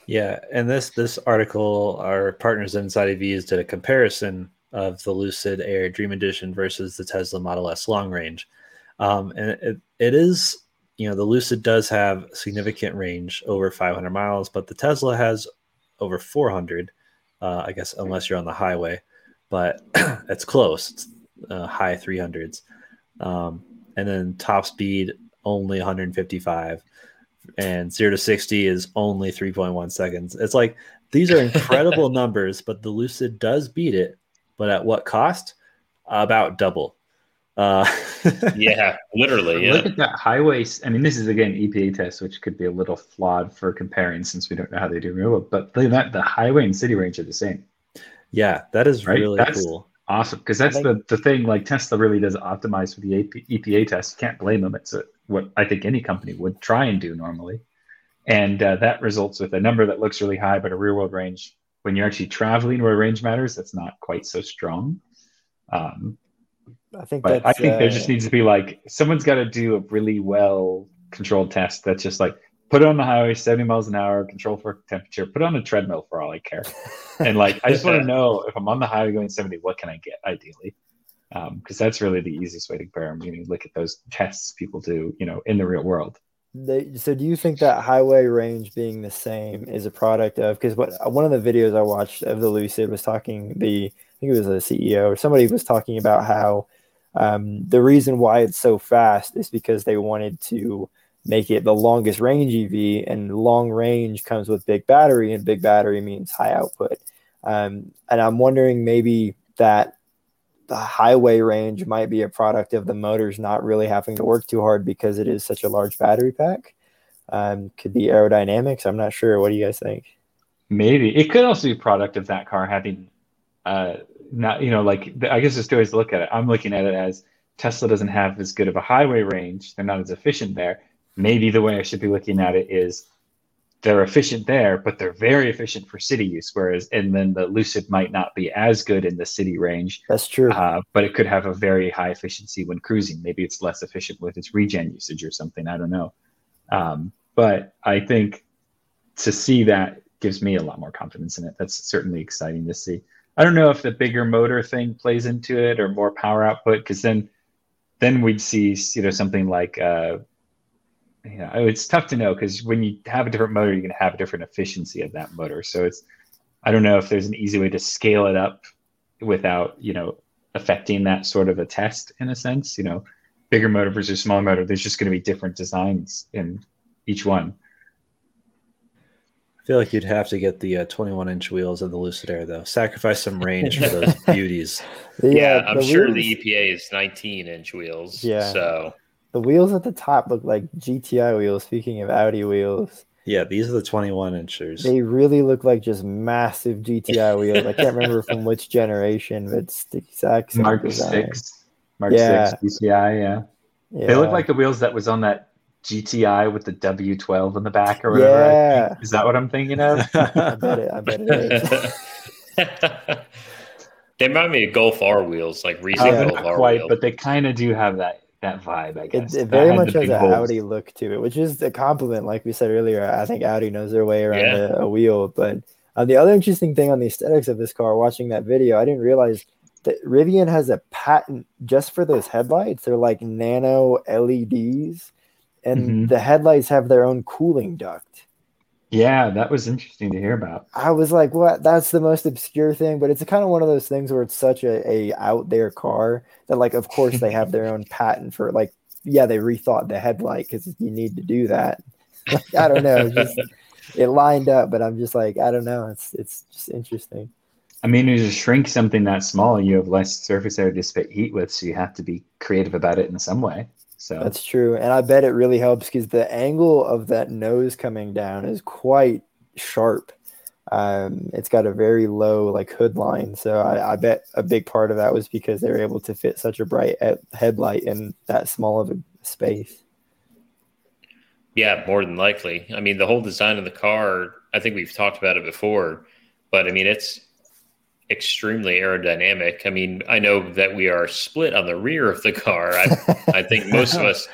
Yeah, and this this article, our partners InsideEVs did a comparison of the Lucid Air Dream Edition versus the Tesla Model S long range, um, and it, it is you know the Lucid does have significant range over 500 miles, but the Tesla has over 400. Uh, I guess unless you're on the highway, but *clears throat* it's close. It's uh, high 300s, um, and then top speed only 155 and 0 to 60 is only 3.1 seconds. It's like these are incredible *laughs* numbers, but the Lucid does beat it, but at what cost? About double. Uh, *laughs* yeah, literally. Yeah. Look at that highway. I mean, this is again EPA test, which could be a little flawed for comparing since we don't know how they do removal. But that the highway and city range are the same. Yeah, that is right? really that's cool. Awesome, because that's the the thing. Like Tesla really does optimize for the AP, EPA test. You can't blame them. It's a, what I think any company would try and do normally, and uh, that results with a number that looks really high, but a real world range when you're actually traveling where range matters, that's not quite so strong. Um, I think but I think uh, there just needs to be like someone's got to do a really well controlled test that's just like put it on the highway 70 miles an hour control for temperature put it on a treadmill for all i care. And like i just want to *laughs* know if i'm on the highway going 70 what can i get ideally? Because um, that's really the easiest way to compare them you look at those tests people do you know in the real world. They, so do you think that highway range being the same is a product of because what one of the videos i watched of the lucid was talking the i think it was a ceo or somebody was talking about how um, the reason why it's so fast is because they wanted to make it the longest range EV, and long range comes with big battery, and big battery means high output. Um, and I'm wondering maybe that the highway range might be a product of the motors not really having to work too hard because it is such a large battery pack. Um, could be aerodynamics. I'm not sure. What do you guys think? Maybe it could also be a product of that car having, uh, not you know, like I guess there's two ways to look at it. I'm looking at it as Tesla doesn't have as good of a highway range. They're not as efficient there maybe the way I should be looking at it is they're efficient there, but they're very efficient for city use. Whereas, and then the Lucid might not be as good in the city range. That's true. Uh, but it could have a very high efficiency when cruising. Maybe it's less efficient with its regen usage or something. I don't know. Um, but I think to see that gives me a lot more confidence in it. That's certainly exciting to see. I don't know if the bigger motor thing plays into it or more power output, because then then we'd see you know something like uh, yeah, it's tough to know because when you have a different motor, you're going to have a different efficiency of that motor. So it's, I don't know if there's an easy way to scale it up without, you know, affecting that sort of a test in a sense. You know, bigger motor versus smaller motor, there's just going to be different designs in each one. I feel like you'd have to get the uh, 21 inch wheels of the Lucid Air, though. Sacrifice some range for those *laughs* beauties. Yeah, yeah I'm sure wheels... the EPA is 19 inch wheels. Yeah. So the wheels at the top look like GTI wheels. Speaking of Audi wheels, yeah, these are the 21 inchers. They really look like just massive GTI *laughs* wheels. I can't remember from which generation, but it's the exact same Mark design. Six, Mark yeah. Six GTI. Yeah. yeah, they look like the wheels that was on that GTI with the W12 in the back or whatever. Yeah. Is that what I'm thinking of? *laughs* I bet it. I bet it is. *laughs* they remind me of Golf R wheels, like recent uh, Golf R quite, wheels. but they kind of do have that that vibe, I guess. It, it very much has an holes. Audi look to it, which is a compliment. Like we said earlier, I think Audi knows their way around yeah. a, a, wheel. But uh, the other interesting thing on the aesthetics of this car, watching that video, I didn't realize that Rivian has a patent just for those headlights. They're like nano LEDs, and mm-hmm. the headlights have their own cooling duct. Yeah, that was interesting to hear about. I was like, what? That's the most obscure thing, but it's kind of one of those things where it's such a, a out there car that, like, of course, they have their own patent for, like, yeah, they rethought the headlight because you need to do that. *laughs* Like, I don't know, just it lined up, but I'm just like, I don't know. It's it's just interesting. I mean, you just shrink something that small, you have less surface area to spit heat with, so you have to be creative about it in some way. So that's true, and I bet it really helps because the angle of that nose coming down is quite sharp. Um, it's got a very low like hood line, so I, I, bet a big part of that was because they were able to fit such a bright headlight in that small of a space. Yeah, more than likely. I mean, the whole design of the car. I think we've talked about it before, but I mean, it's extremely aerodynamic. I mean, I know that we are split on the rear of the car. I, I think most of *laughs* us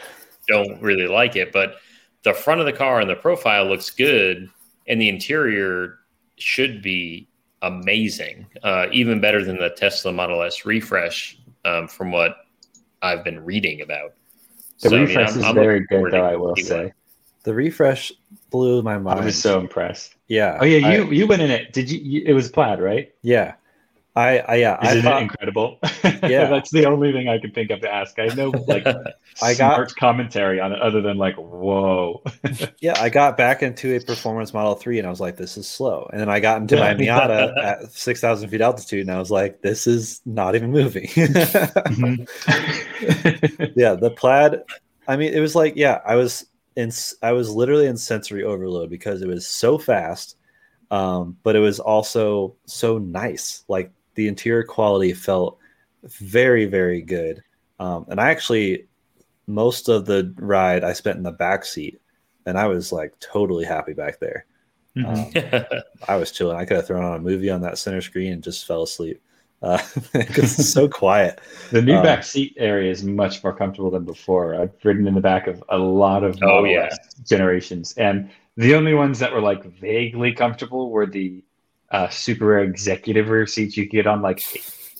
don't really like it, but the front of the car and the profile looks good, and the interior should be amazing, uh, even better than the Tesla Model S refresh, um, from what I've been reading about. The so, refresh I mean, I'm, is I'm very good, though. I will say the refresh blew my mind. I was so impressed. Yeah. Oh yeah, you I, you went in it. Did you, you? It was plaid, right? Yeah. I, I yeah, Isn't I thought, it incredible? *laughs* Yeah, that's the only thing I can think of to ask. I know like *laughs* I got commentary on it other than like whoa. *laughs* yeah, I got back into a performance Model Three and I was like, this is slow. And then I got into my Miata at six thousand feet altitude and I was like, this is not even moving. mm-hmm. yeah, the plaid. I mean, it was like yeah, I was in. I was literally in sensory overload because it was so fast. Um, but it was also so nice. Like the interior quality felt very very good. Um, and i actually most of the ride i spent in the back seat and i was like totally happy back there. Mm-hmm. um, i was chilling. I could have thrown on a movie on that center screen and just fell asleep uh, *laughs* it's so quiet. The new um, back seat area is much more comfortable than before. I've ridden in the back of a lot of oh, yeah. generations and the only ones that were like vaguely comfortable were the uh, super executive rear seats you get on like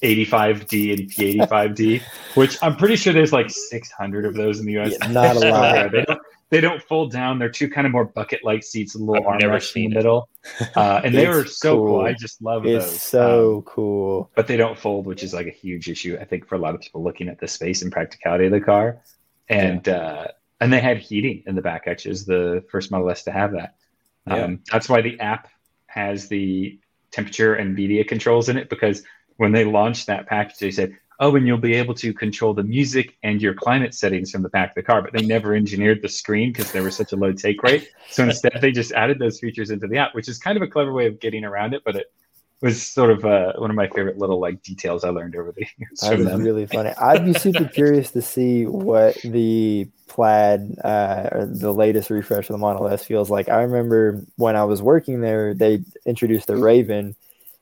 85D and P85D, which I'm pretty sure there's like 600 of those in the US. Yeah, not a *laughs* lot. they, don't, they don't fold down. They're two kind of more bucket-like seats, a little armrest in the middle, *laughs* uh, and they were so cool. cool. I just love it's those. so um, cool. But they don't fold, which is like a huge issue, I think, for a lot of people looking at the space and practicality of the car. And yeah. uh, and they had heating in the back, which is the first Model S to have that. Um, yeah. That's why the app has the temperature and media controls in it because when they launched that package, they said, oh, and you'll be able to control the music and your climate settings from the back of the car. But they never engineered the screen because there was such a low take rate. So instead, they just added those features into the app, which is kind of a clever way of getting around it. But it was sort of uh, one of my favorite little like details I learned over the years. That was really funny. I'd be super *laughs* curious to see what the plaid uh, or the latest refresh of the Model S feels like. I remember when I was working there, they introduced the Raven,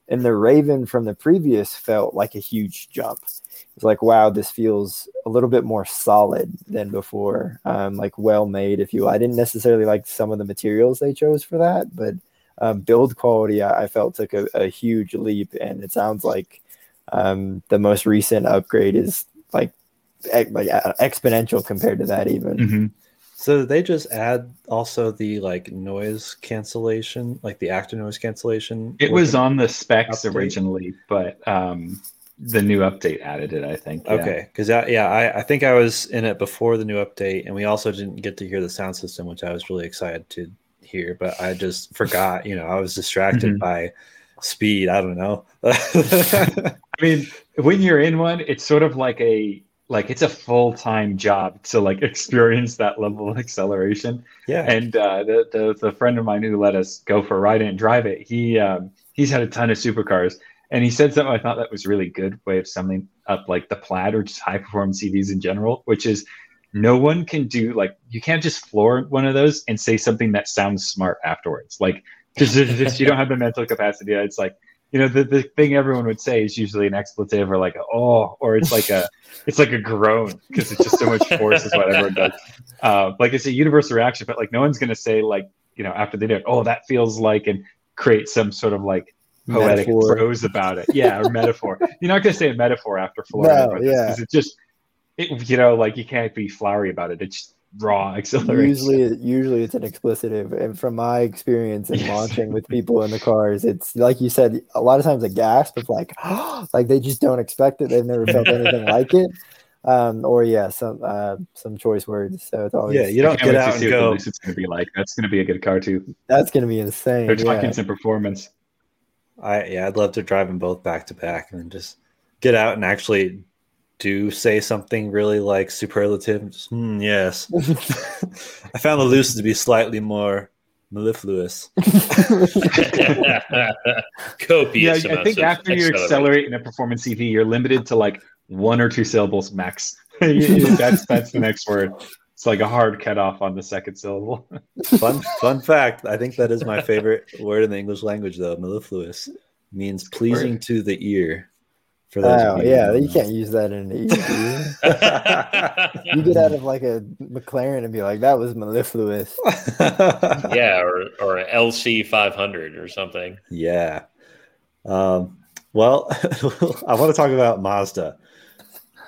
and the Raven from the previous felt like a huge jump. It's like, wow, this feels a little bit more solid than before, um, like well made. If you, I didn't necessarily like some of the materials they chose for that, but um, build quality I, I felt took a, a, huge leap, and it sounds like um, the most recent upgrade is like like uh, exponential compared to that even. Mm-hmm. So they just add also the like noise cancellation, like the active noise cancellation. It was on the specs update. originally, but um, the new update added it. I think. Yeah. Okay, because yeah, I, I think I was in it before the new update, and we also didn't get to hear the sound system, which I was really excited to here, but I just forgot. You know, I was distracted mm-hmm. by speed. I don't know. *laughs* I mean, when you're in one, it's sort of like a like it's a full time job to like *laughs* experience that level of acceleration. Yeah. And uh, the, the the friend of mine who let us go for a ride and drive it, he um, he's had a ton of supercars, and he said something I thought that was really good way of summing up like the plaid or just high performance CVs in general, which is no one can do like you can't just floor one of those and say something that sounds smart afterwards. Like just, just you don't have the mental capacity. It's like you know the, the thing everyone would say is usually an expletive or like a, oh or it's like a it's like a groan because it's just so much force is what everyone does. Uh, like it's a universal reaction, but like no one's gonna say like you know after they do it, oh that feels like and create some sort of like poetic metaphor. prose about it. Yeah, or metaphor. You're not gonna say a metaphor after Florida, no, yeah. because it just it, you know, like you can't be flowery about it. It's raw *laughs* acceleration. Usually, usually it's an explicitive, and from my experience in launching with people in the cars, it's like you said, a lot of times a gasp of like, oh, *gasps* like they just don't expect it. They've never felt anything *laughs* like it. Um, or yeah, some uh, some choice words. So it's always yeah. You don't get out and go. It's going to be like that's going to be a good car too. That's going to be insane. They're talking yeah. some performance. I yeah, I'd love to drive them both back to back and just get out and actually do say something really like superlative. Just, mm, yes, *laughs* I found the loose to be slightly more mellifluous. *laughs* Copious. yeah, I think after you accelerate in a performance CV, you're limited to like one or two syllables max. *laughs* that's that's the next word. It's like a hard cutoff on the second syllable. fun fun fact. I think that is my favorite word in the English language, though. Mellifluous means pleasing to the ear. For those Wow, you yeah, you don't can't use that in the EV. *laughs* you get out of like a McLaren and be like, "That was mellifluous." know. *laughs* yeah, or or a LC 500 or something. Yeah. Um, well, *laughs* I want to talk about Mazda.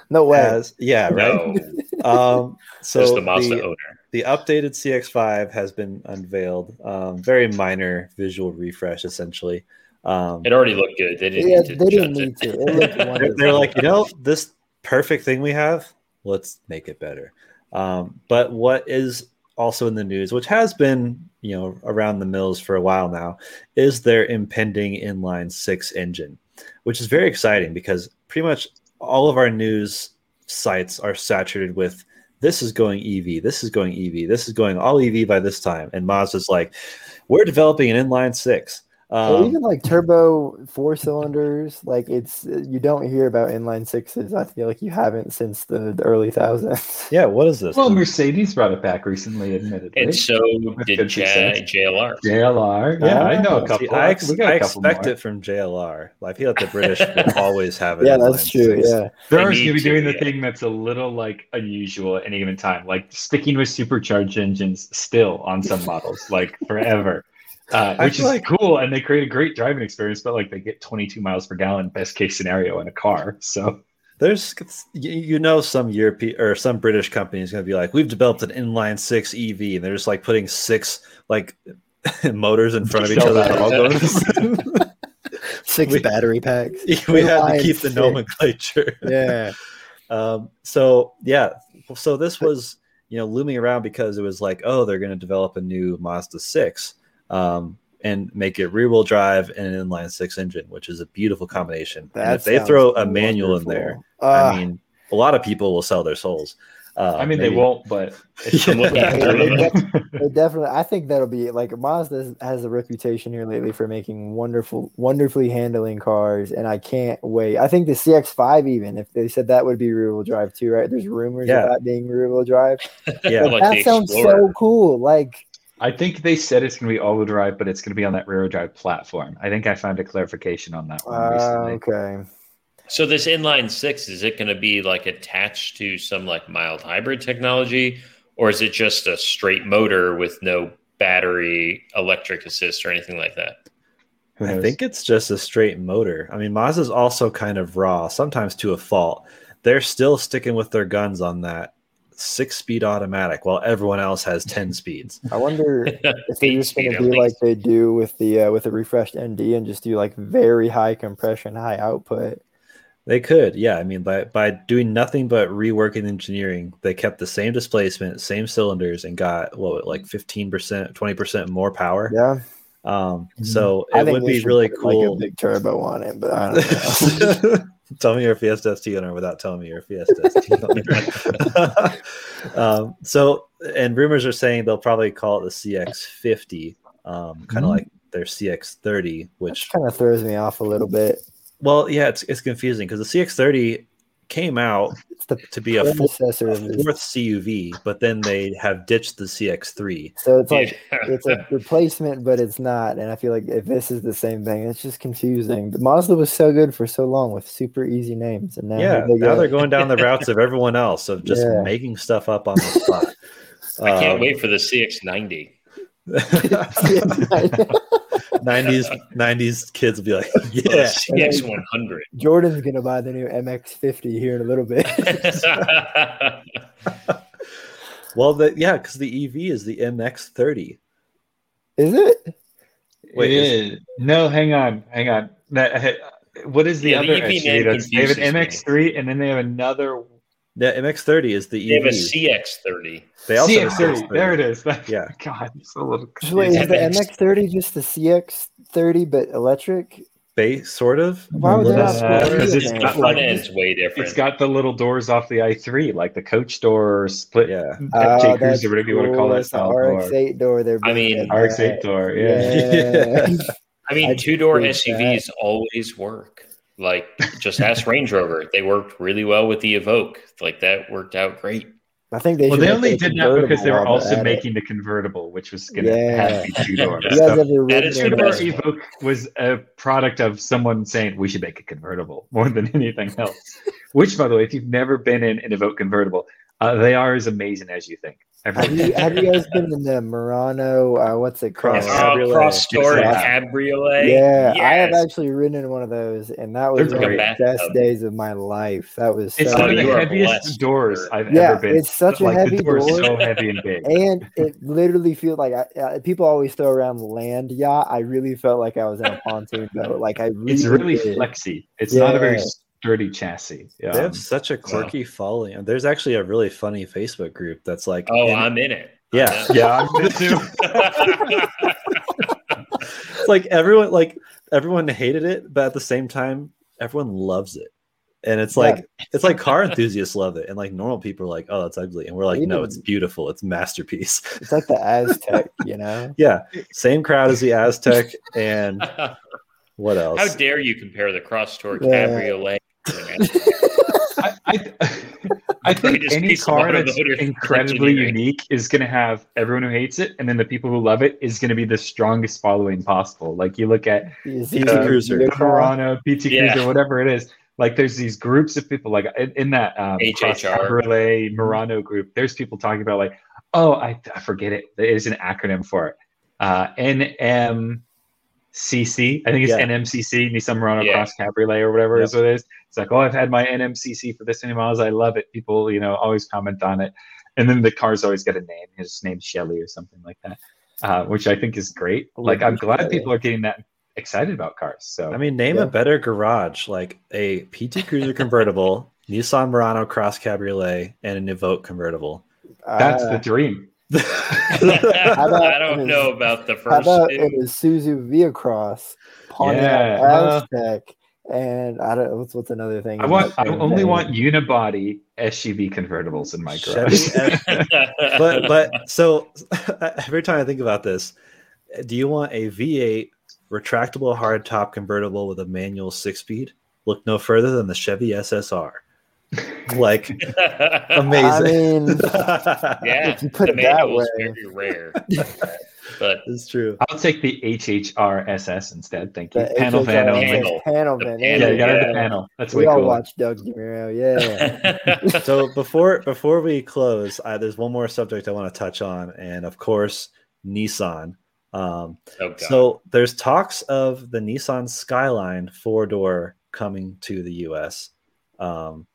No way. As, yeah, right. No, Um, so just the Mazda the, owner. the updated CX5 has been unveiled. Um, very minor visual refresh, essentially. Um, It already looked good. They didn't yeah, need to they didn't adjust need it. to. It looked *laughs* they're, they're like, you know, this perfect thing we have, let's make it better. Um, but what is also in the news, which has been, you know, around the mills for a while now, is their impending inline six engine, which is very exciting because pretty much all of our news sites are saturated with this is going EV, this is going EV, this is going all EV by this time. And Mazda's like, we're developing an inline six. Or Um, even like turbo four cylinders, like it's you don't hear about inline sixes. I feel like you haven't since the, the early thousands. *laughs* yeah, what is this? Well, Mercedes brought it back recently, admittedly. And so did J- JLR. JLR. Yeah, I know a See, couple. I, ex- we got I a couple expect more. it from JLR. I feel like the British will *laughs* always have it. yeah, that's true. six. Yeah, They're always going to be to, doing the yeah. thing that's a little like unusual at any given time, like sticking with supercharged engines still on some models, like forever, uh, which is like- cool. And they create a great driving experience, but like they get 22 miles per gallon, best case scenario in a car. So There's, you you know, some European or some British company is going to be like, we've developed an inline six EV, and they're just like putting six like *laughs* motors in front of each other. All going *laughs* six We- battery packs. *laughs* we had to keep the six. nomenclature. Yeah, Um, so yeah, so this was you know looming around because it was like, oh, they're going to develop a new Mazda six um, and make it rear wheel drive and an inline six engine, which is a beautiful combination. and if they throw a manual in there, Ah, I mean, a lot of people will sell their souls. Uh, I mean, maybe- they won't, but *laughs* it's Yeah. looking Yeah, through they. It definitely, I think that'll be like Mazda has a reputation here lately for making wonderful, wonderfully handling cars, and I can't wait. I think the CX5, even if they said that would be rear wheel drive too, right? There's rumors Yeah. about being rear wheel drive. yeah, Like that the sounds so cool. Like, I think they said it's going to be all-wheel drive, but it's going to be on that rear-wheel drive platform. I think I found a clarification on that one uh, okay, So this inline six is it going to be like attached to some like mild hybrid technology, or is it just a straight motor with no battery, electric assist, or anything like that? I think it's just a straight motor. I mean, Mazda's also kind of raw, sometimes to a fault. They're still sticking with their guns on that six speed automatic while everyone else has 10 speeds. I wonder *laughs* if they're just going to be do like they do with the uh, with the refreshed ND and just do like very high compression, high output. They could, yeah. I mean, by by doing nothing but reworking engineering, they kept the same displacement, same cylinders, and got what like fifteen percent, twenty percent more power. Yeah, Um, Mhm. so I it would be really put, like a cool. big turbo on it, but I don't *laughs* know. *laughs* Tell me your Fiesta ST owner without telling me your Fiesta ST owner. um, so, and rumors are saying they'll probably call it the CX50, um, kind of Mhm. like their CX30, which kind of throws me off a little bit. well, yeah, it's it's confusing because the CX30 came out It's the to be a fourth, predecessor a of this. fourth CUV, but then they have ditched the CX3. So it's like *laughs* Yeah. it's a replacement, but it's not. And I feel like if this is the same thing, it's just confusing. The Mazda was so good for so long with super easy names, and now yeah, they now they're going down the *laughs* routes of everyone else of just Yeah. making stuff up on the spot. *laughs* I can't Um, wait for the CX90. 90s 90s kids will be like, Or *laughs* yeah. CX100. Jordan's gonna buy the new MX50 here in a little bit. *laughs* Well, the, yeah, because the EV is the MX30. is it? Wait, It is- is. No, hang on, hang on. That- what is the Yeah, the other EV SUV? name That's, they have an. MX3, and then they have another Yeah, MX30 is the they have a CX30. They also have a CX30. There it is. *laughs* Yeah. God, it's a little. So wait, is the MX. MX30 just the CX30 but electric? base, sort of. Why would they not Uh, put because it's Radiant got in? Front end's way different. It's got the little doors off the i3, like the coach door or split Yeah. Oh, FJ Cruiser, whatever you want to call cool. it. The. RX-8 door. They're I mean, RX-8 back. door, yeah. Yeah. *laughs* I mean, I'd two door dig SUVs always work. Like, just ask Range Rover. They worked really well with the Evoque. Like, that worked out great. I think they Well, they only did that because they were also while they're making the convertible, which was going to Yeah. have to be two doors. it. You guys So, ever That ridden is in the Two door best. Evoque was a product of someone saying we should make a convertible *laughs* more than anything else. Which, by the way, if you've never been in an Evoque convertible, uh, they are as amazing as you think. Have you have you guys *laughs* been in the Murano? Uh, what's it called? Cross Oh, cabriolet. cross door Yeah. cabriolet. Yeah, I have actually ridden in one of those, and that was They're one of the great. best days of my life. That was It's so. one of the heaviest blessed. doors I've Yeah, ever been. it's such a heavy the door so heavy and big. and it literally feels like I, uh, people always throw around land yacht. I really felt like I was in a pontoon boat. Like I really, It's really did. flexy. It's not a very Yeah. sturdy chassis. They Um, have such a quirky following. And There's actually a really funny Facebook group that's like, Oh, in- I'm in it. yeah, I'm yeah, I'm too. *laughs* it's like everyone like everyone hated it, but at the same time, everyone loves it. And it's Yeah. like it's like car enthusiasts love it, and like normal people are like, "Oh, that's ugly," and we're like, "No, it's beautiful. It's masterpiece." *laughs* It's like the Aztek, you know. *laughs* yeah, same crowd as the Aztek, and what else? How dare you compare the cross door Yeah. cabriolet? I, I, I think Greatest any piece car that's incredibly unique is going to have everyone who hates it, and then the people who love it is going to be the strongest following possible. Like you look at PT the- Cruiser. the the Murano, PT Yeah. Cruiser, whatever it is. Like there's these groups of people, like in, in that um, Cross HHR. Cabriolet Murano group. There's people talking about like, oh, I, I forget it. There is an acronym for it. Uh, NMCC. I think it's Yeah. NMCC, Nissan Murano Yeah. Cross Cabriolet or whatever Yep. is what it is. It's like, oh, I've had my NMCC for this many miles. I love it. People, you know, always comment on it. And then the cars always get a name. His name's Shelly or something like that, uh, which I think is great. Like, I'm glad people are getting that excited about cars. So I mean, name Yeah. a better garage like a PT *laughs* Cruiser convertible, Nissan Murano Cross Cabriolet, and an Evoque convertible. that's Uh, the dream. *laughs* about I don't in know his- about the first. How first about two. in a Isuzu VehiCROSS, Pontiac Yeah, uh, Aztek, and I don't what's what's another thing. I want. I only vein? want unibody SUV convertibles in my Chevy garage. *laughs* *laughs* but but so every time I think about this, do you want a V8 retractable hardtop convertible with a manual six speed? Look no further than the Chevy SSR. *laughs* Like I amazing. mean, *laughs* yeah, if you put the it that manual's way. very rare. *laughs* but it's true. I'll take the HHR SS instead. Thank you. the Panel van HHR only. Panel. panel van. panel, Yeah, you got Yeah. the panel. That's We way all cool. watch Doug DeMuro. Yeah. So before before we close, I, there's one more subject I want to touch on, and of course, Nissan. Um, oh, So there's talks of the Nissan Skyline four door coming to the US. Um,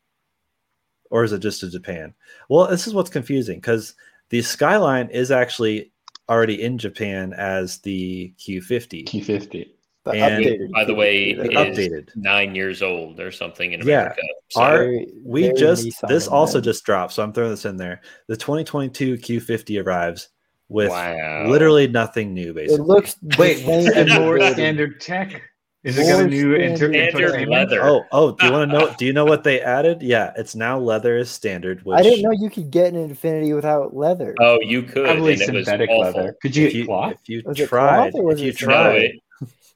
or is it just to Japan? Well, this is what's confusing because the Skyline is actually already in Japan as the Q50 Q50. The And- updated by the way, the updated. nine years old or something in Yeah. America. So Our- Very- we very just Nissan this also that. just dropped, so I'm throwing this in there. The 2022 Q50 arrives with wow. literally nothing new, Basically, It looks the Wait, and *laughs* more standard tech. Is it got a More new inter- standard- Standard leather. Oh, oh, do you want to know? *laughs* Do you know what they added? Yeah, it's now leather is standard. Which I didn't know you could get an Infiniti without leather. Oh, you could. Probably and it was synthetic leather. Could you if you, cloth? if you Was it tried, cloth was if you it No, tried, it,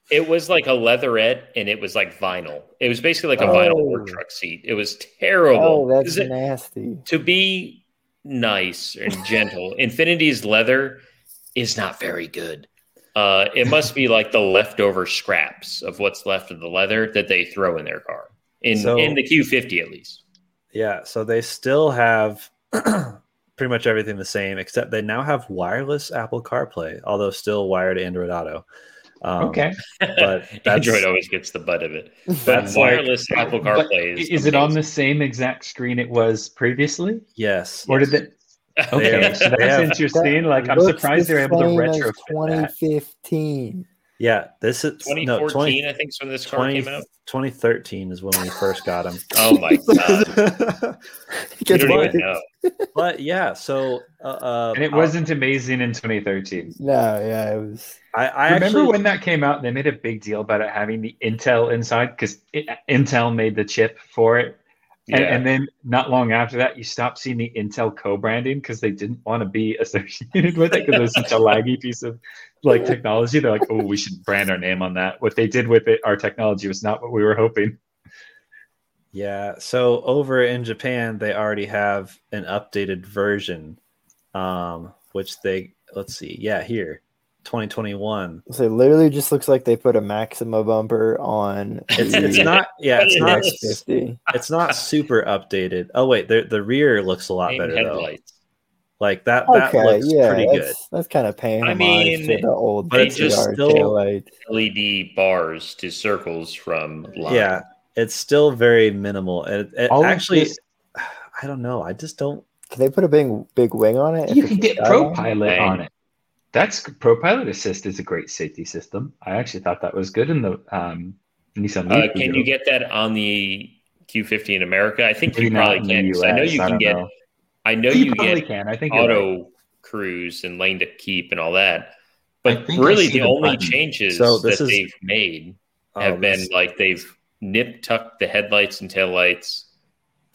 it was like a leatherette and it was like vinyl. It was basically like a vinyl oh. work Oh. truck seat. It was terrible. Oh, that's 'Cause it- nasty. to be nice and gentle, Infiniti's leather is not very good. Uh, it must be like the leftover scraps of what's left of the leather that they throw in their car. In So- in the Q50 at least. yeah. So they still have *clears throat* pretty much everything the same, except they now have wireless Apple CarPlay, although still wired Android Auto. Um, Okay. but *laughs* Android always gets the butt of it. *laughs* But That's like- wireless Apple CarPlay is, is it on the same exact screen it was previously? Yes. Or did it? Okay, have- so they that's have- interesting. Like, I'm surprised the they're able to same as retrofit that. 2015. Yeah, this is no, 2014, 20 I think, is when this car 20 came out. 2013 is when we first got him. *laughs* Oh my god! *laughs* You don't even know. but yeah, so uh, uh, And it wasn't amazing in 2013. No, yeah, it was. I, I Remember actually when that came out? They made a big deal about it having the Intel inside because Intel made the chip for it. And, Yeah. and then not long after that, you stopped seeing the Intel co-branding because they didn't want to be associated with it because it was such a laggy piece of like technology. They're like, oh, we should brand our name on that. What they did with it, our technology was not what we were hoping. Yeah, so over in Japan, they already have an updated version, um, which they let's see, yeah, here, 2021. So it literally just looks like they put a Maxima bumper on. It's the it's not yeah, it's not X50. it's not super updated. Oh wait, the the rear looks a lot Same better though. headlights. Like that that Okay, looks yeah, pretty that's, good. that's kind of paying I mean, to the old but it's just still- taillight. LED bars to circles from line. Yeah, it's still very minimal. It, it actually, this- *sighs* I don't know. I just don't. Can they put a big big wing on it? You can get Skyline? ProPilot on it. That's ProPilot Assist is a great safety system. I actually thought that was good in the um, Nissan Uh, can you get that on the Q50 in America? I think Maybe you probably the I know you I can get. know. I know You you, probably get can. I think you're right. auto cruise and lane to keep and all that. But really, the the only changes So that is- they've made Oh, have been like they've nip tucked the headlights and taillights.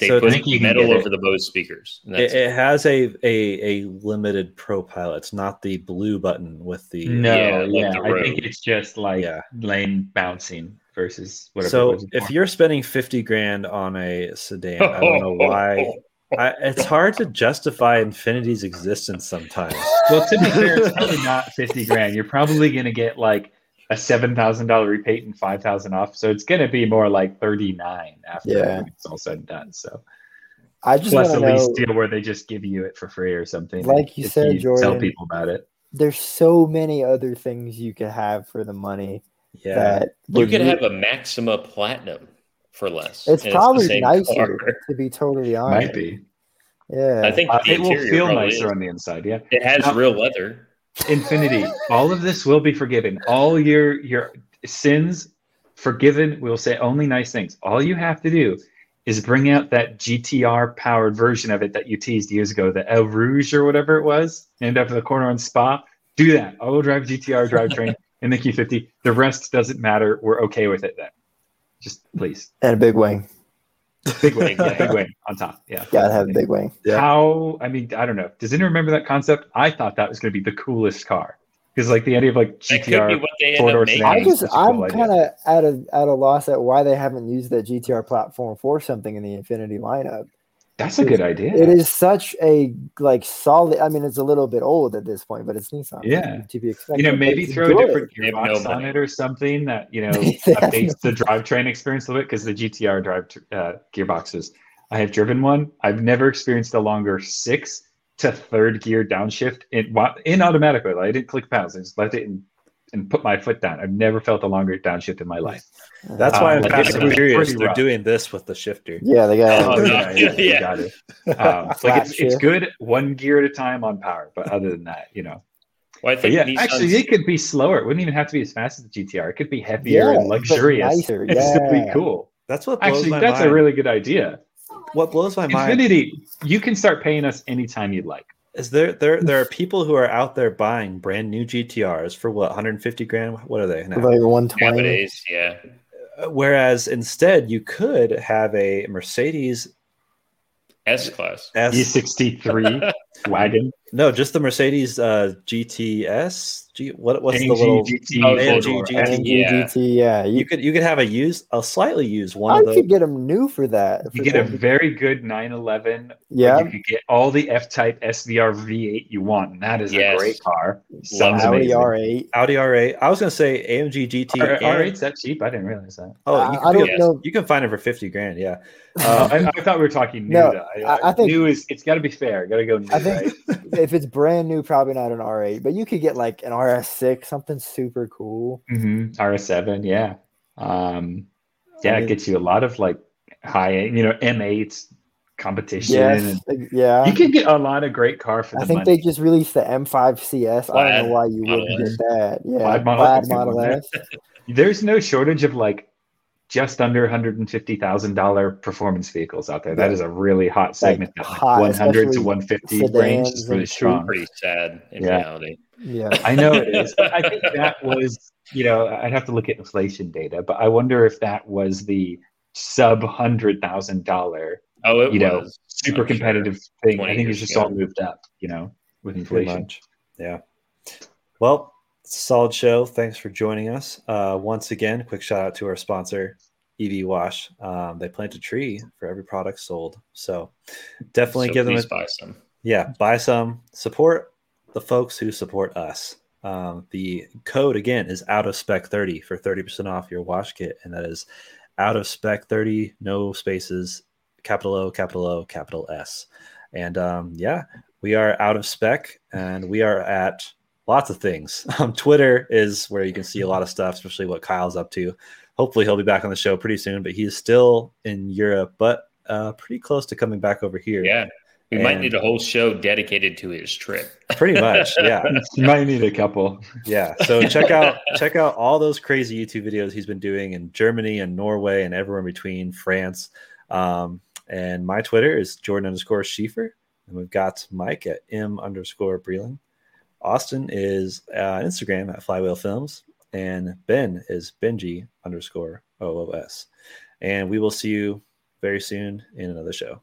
They So I put think you metal over the Bose speakers. and It, that's it has a, a a limited ProPilot. It's not the blue button with the No, Yeah, yeah, like the I think it's just like Yeah. lane bouncing versus whatever. it So was if you're spending fifty grand on a sedan, I don't know why. *laughs* I, it's hard to justify Infiniti's existence sometimes. well, to be fair, it's probably not fifty grand. You're probably going to get like a seven thousand dollar repaint and five thousand off. So it's going to be more like thirty nine after Yeah. it's all said and done. So I just plus want a to lease know. deal where they just give you it for free or something. Like you if said, tell Jordan, people about it. There's so many other things you could have for the money Yeah, that You could re- have a Maxima Platinum for less. It's probably same nicer, car. to be totally honest. Might be. Yeah. I think Uh, the it will feel nicer is. on the inside. Yeah. It has Now- real leather. Infiniti. All of this will be forgiven. All your your sins forgiven. We'll say only nice things. All you have to do is bring out that GTR powered version of it that you teased years ago, the Eau Rouge or whatever it was, named after the corner on Spa. Do that. I will drive GTR drivetrain in the Q50. The rest doesn't matter. We're okay with it then. Just please. and a big wing. Big wing. Yeah, big wing on top. Yeah. *laughs* Gotta have a big wing. Yeah. How I mean, I don't know. Does anyone remember that concept? I thought that was going to be the coolest car because, like, the idea of like That could be GTR. what they end four-door sedan. I just that's a cool I'm idea. kind of at a at a loss at why they haven't used that GTR platform for something in the Infiniti lineup. That's a good idea. It is such a like solid. I mean, it's a little bit old at this point, but it's Nissan. Yeah. to be expected. You know, maybe throw good. a different They have no gearbox on it or something that you know *laughs* updates the drivetrain experience a little bit because the GTR drive uh, gearboxes. I have driven one. I've never experienced a longer six to third gear downshift in in automatic. Like, I didn't click paddles. I just left it and, and put my foot down. I've never felt a longer downshift in my life. that's why Uh, I'm like, fast it's and furious. They're rough. doing this with the shifter. Yeah, they got. Oh, no. yeah, yeah, you Yeah. got it. *laughs* Um, like it's, it's good one gear at a time on power, but other than that, you know. Well, I But think yeah, Nissan's- actually, it could be slower. It wouldn't even have to be as fast as the GTR. It could be heavier Yeah, and luxurious. nicer, *laughs* and still be cool. That's what blows Actually, my that's mind. a really good idea. what blows my mind Infiniti, you can start paying us anytime you'd like. Is there there there are people who are out there buying brand new GTRs for what 150 grand. What are they now? like one twenty. nowadays, yeah. Uh, Whereas instead, you could have a Mercedes S class. S. E63 *laughs* wagon. No, just the Mercedes uh, GTS. G, what what's the little GT, Oh, AMG. GT. AMG Yeah. GT, yeah. You, You could you could have a used a slightly used one I of those. could get them new for that. You for get a very good 911. yeah. You could get all the F-Type SVR V8 you want, and that is Yes. a great car. Sounds Audi amazing. R8. Audi R8. I was gonna say AMG GT. R- and- R8's that cheap? I didn't realize that. oh, I- you I can, don't get- know. you can find it for fifty grand. Yeah. Uh, I, I thought we were talking new. No. I- I think- new is it's got to be fair. Got to go new. I think *laughs* if it's brand new, probably not an R8, but you could get like an RS6, something super cool. Mhm. RS7, yeah. Um, yeah, I it gets you a lot of like high, you know, M8s, competition. Yes, yeah. you can get a lot of great car for I the think money. they just released the M5 CS. I don't know why you wouldn't get that. Yeah, Model S Model one, S. There's no shortage of like just under $150,000 performance vehicles out there. That Yeah. is a really hot segment. that, like, hot, 100 to especially 150 sedans range is really and strong. Pretty sad in Yeah. reality. Yeah, I know it is. But I *laughs* think that was, you know, I'd have to look at inflation data, but I wonder if that was the sub hundred thousand dollar, Oh, it you know, super I'm sure. competitive thing. I think it's just ago. all moved up, you know, with Pretty inflation. Yeah. Well, it's a solid show. Thanks for joining us. Uh, once again, quick shout out to our sponsor, EV Wash. Um, they plant a tree for every product sold. So definitely So give them a buy some. yeah, buy some. Support the folks who support us. Um, the code again is out of spec 30 for 30% off your wash kit, and that is out of spec 30, no spaces, capital O, capital O, capital S. And um, yeah, we are out of spec and we are at lots of things. *laughs* Um, Twitter is where you can see a lot of stuff, especially what Kyle's up to. Hopefully, he'll be back on the show pretty soon, but he's still in Europe, but uh, pretty close to coming back over here. Yeah. We might need a whole show dedicated to his trip. *laughs* Pretty much, yeah. *laughs* You might need a couple. Yeah. So check out check out all those crazy YouTube videos he's been doing in Germany and Norway and everywhere in between, France. Um, and my Twitter is Jordan underscore Schiefer. And we've got Mike at M underscore Breland. Austin is uh, Instagram at Flywheel Films. And Ben is Benji underscore OOS. And we will see you very soon in another show.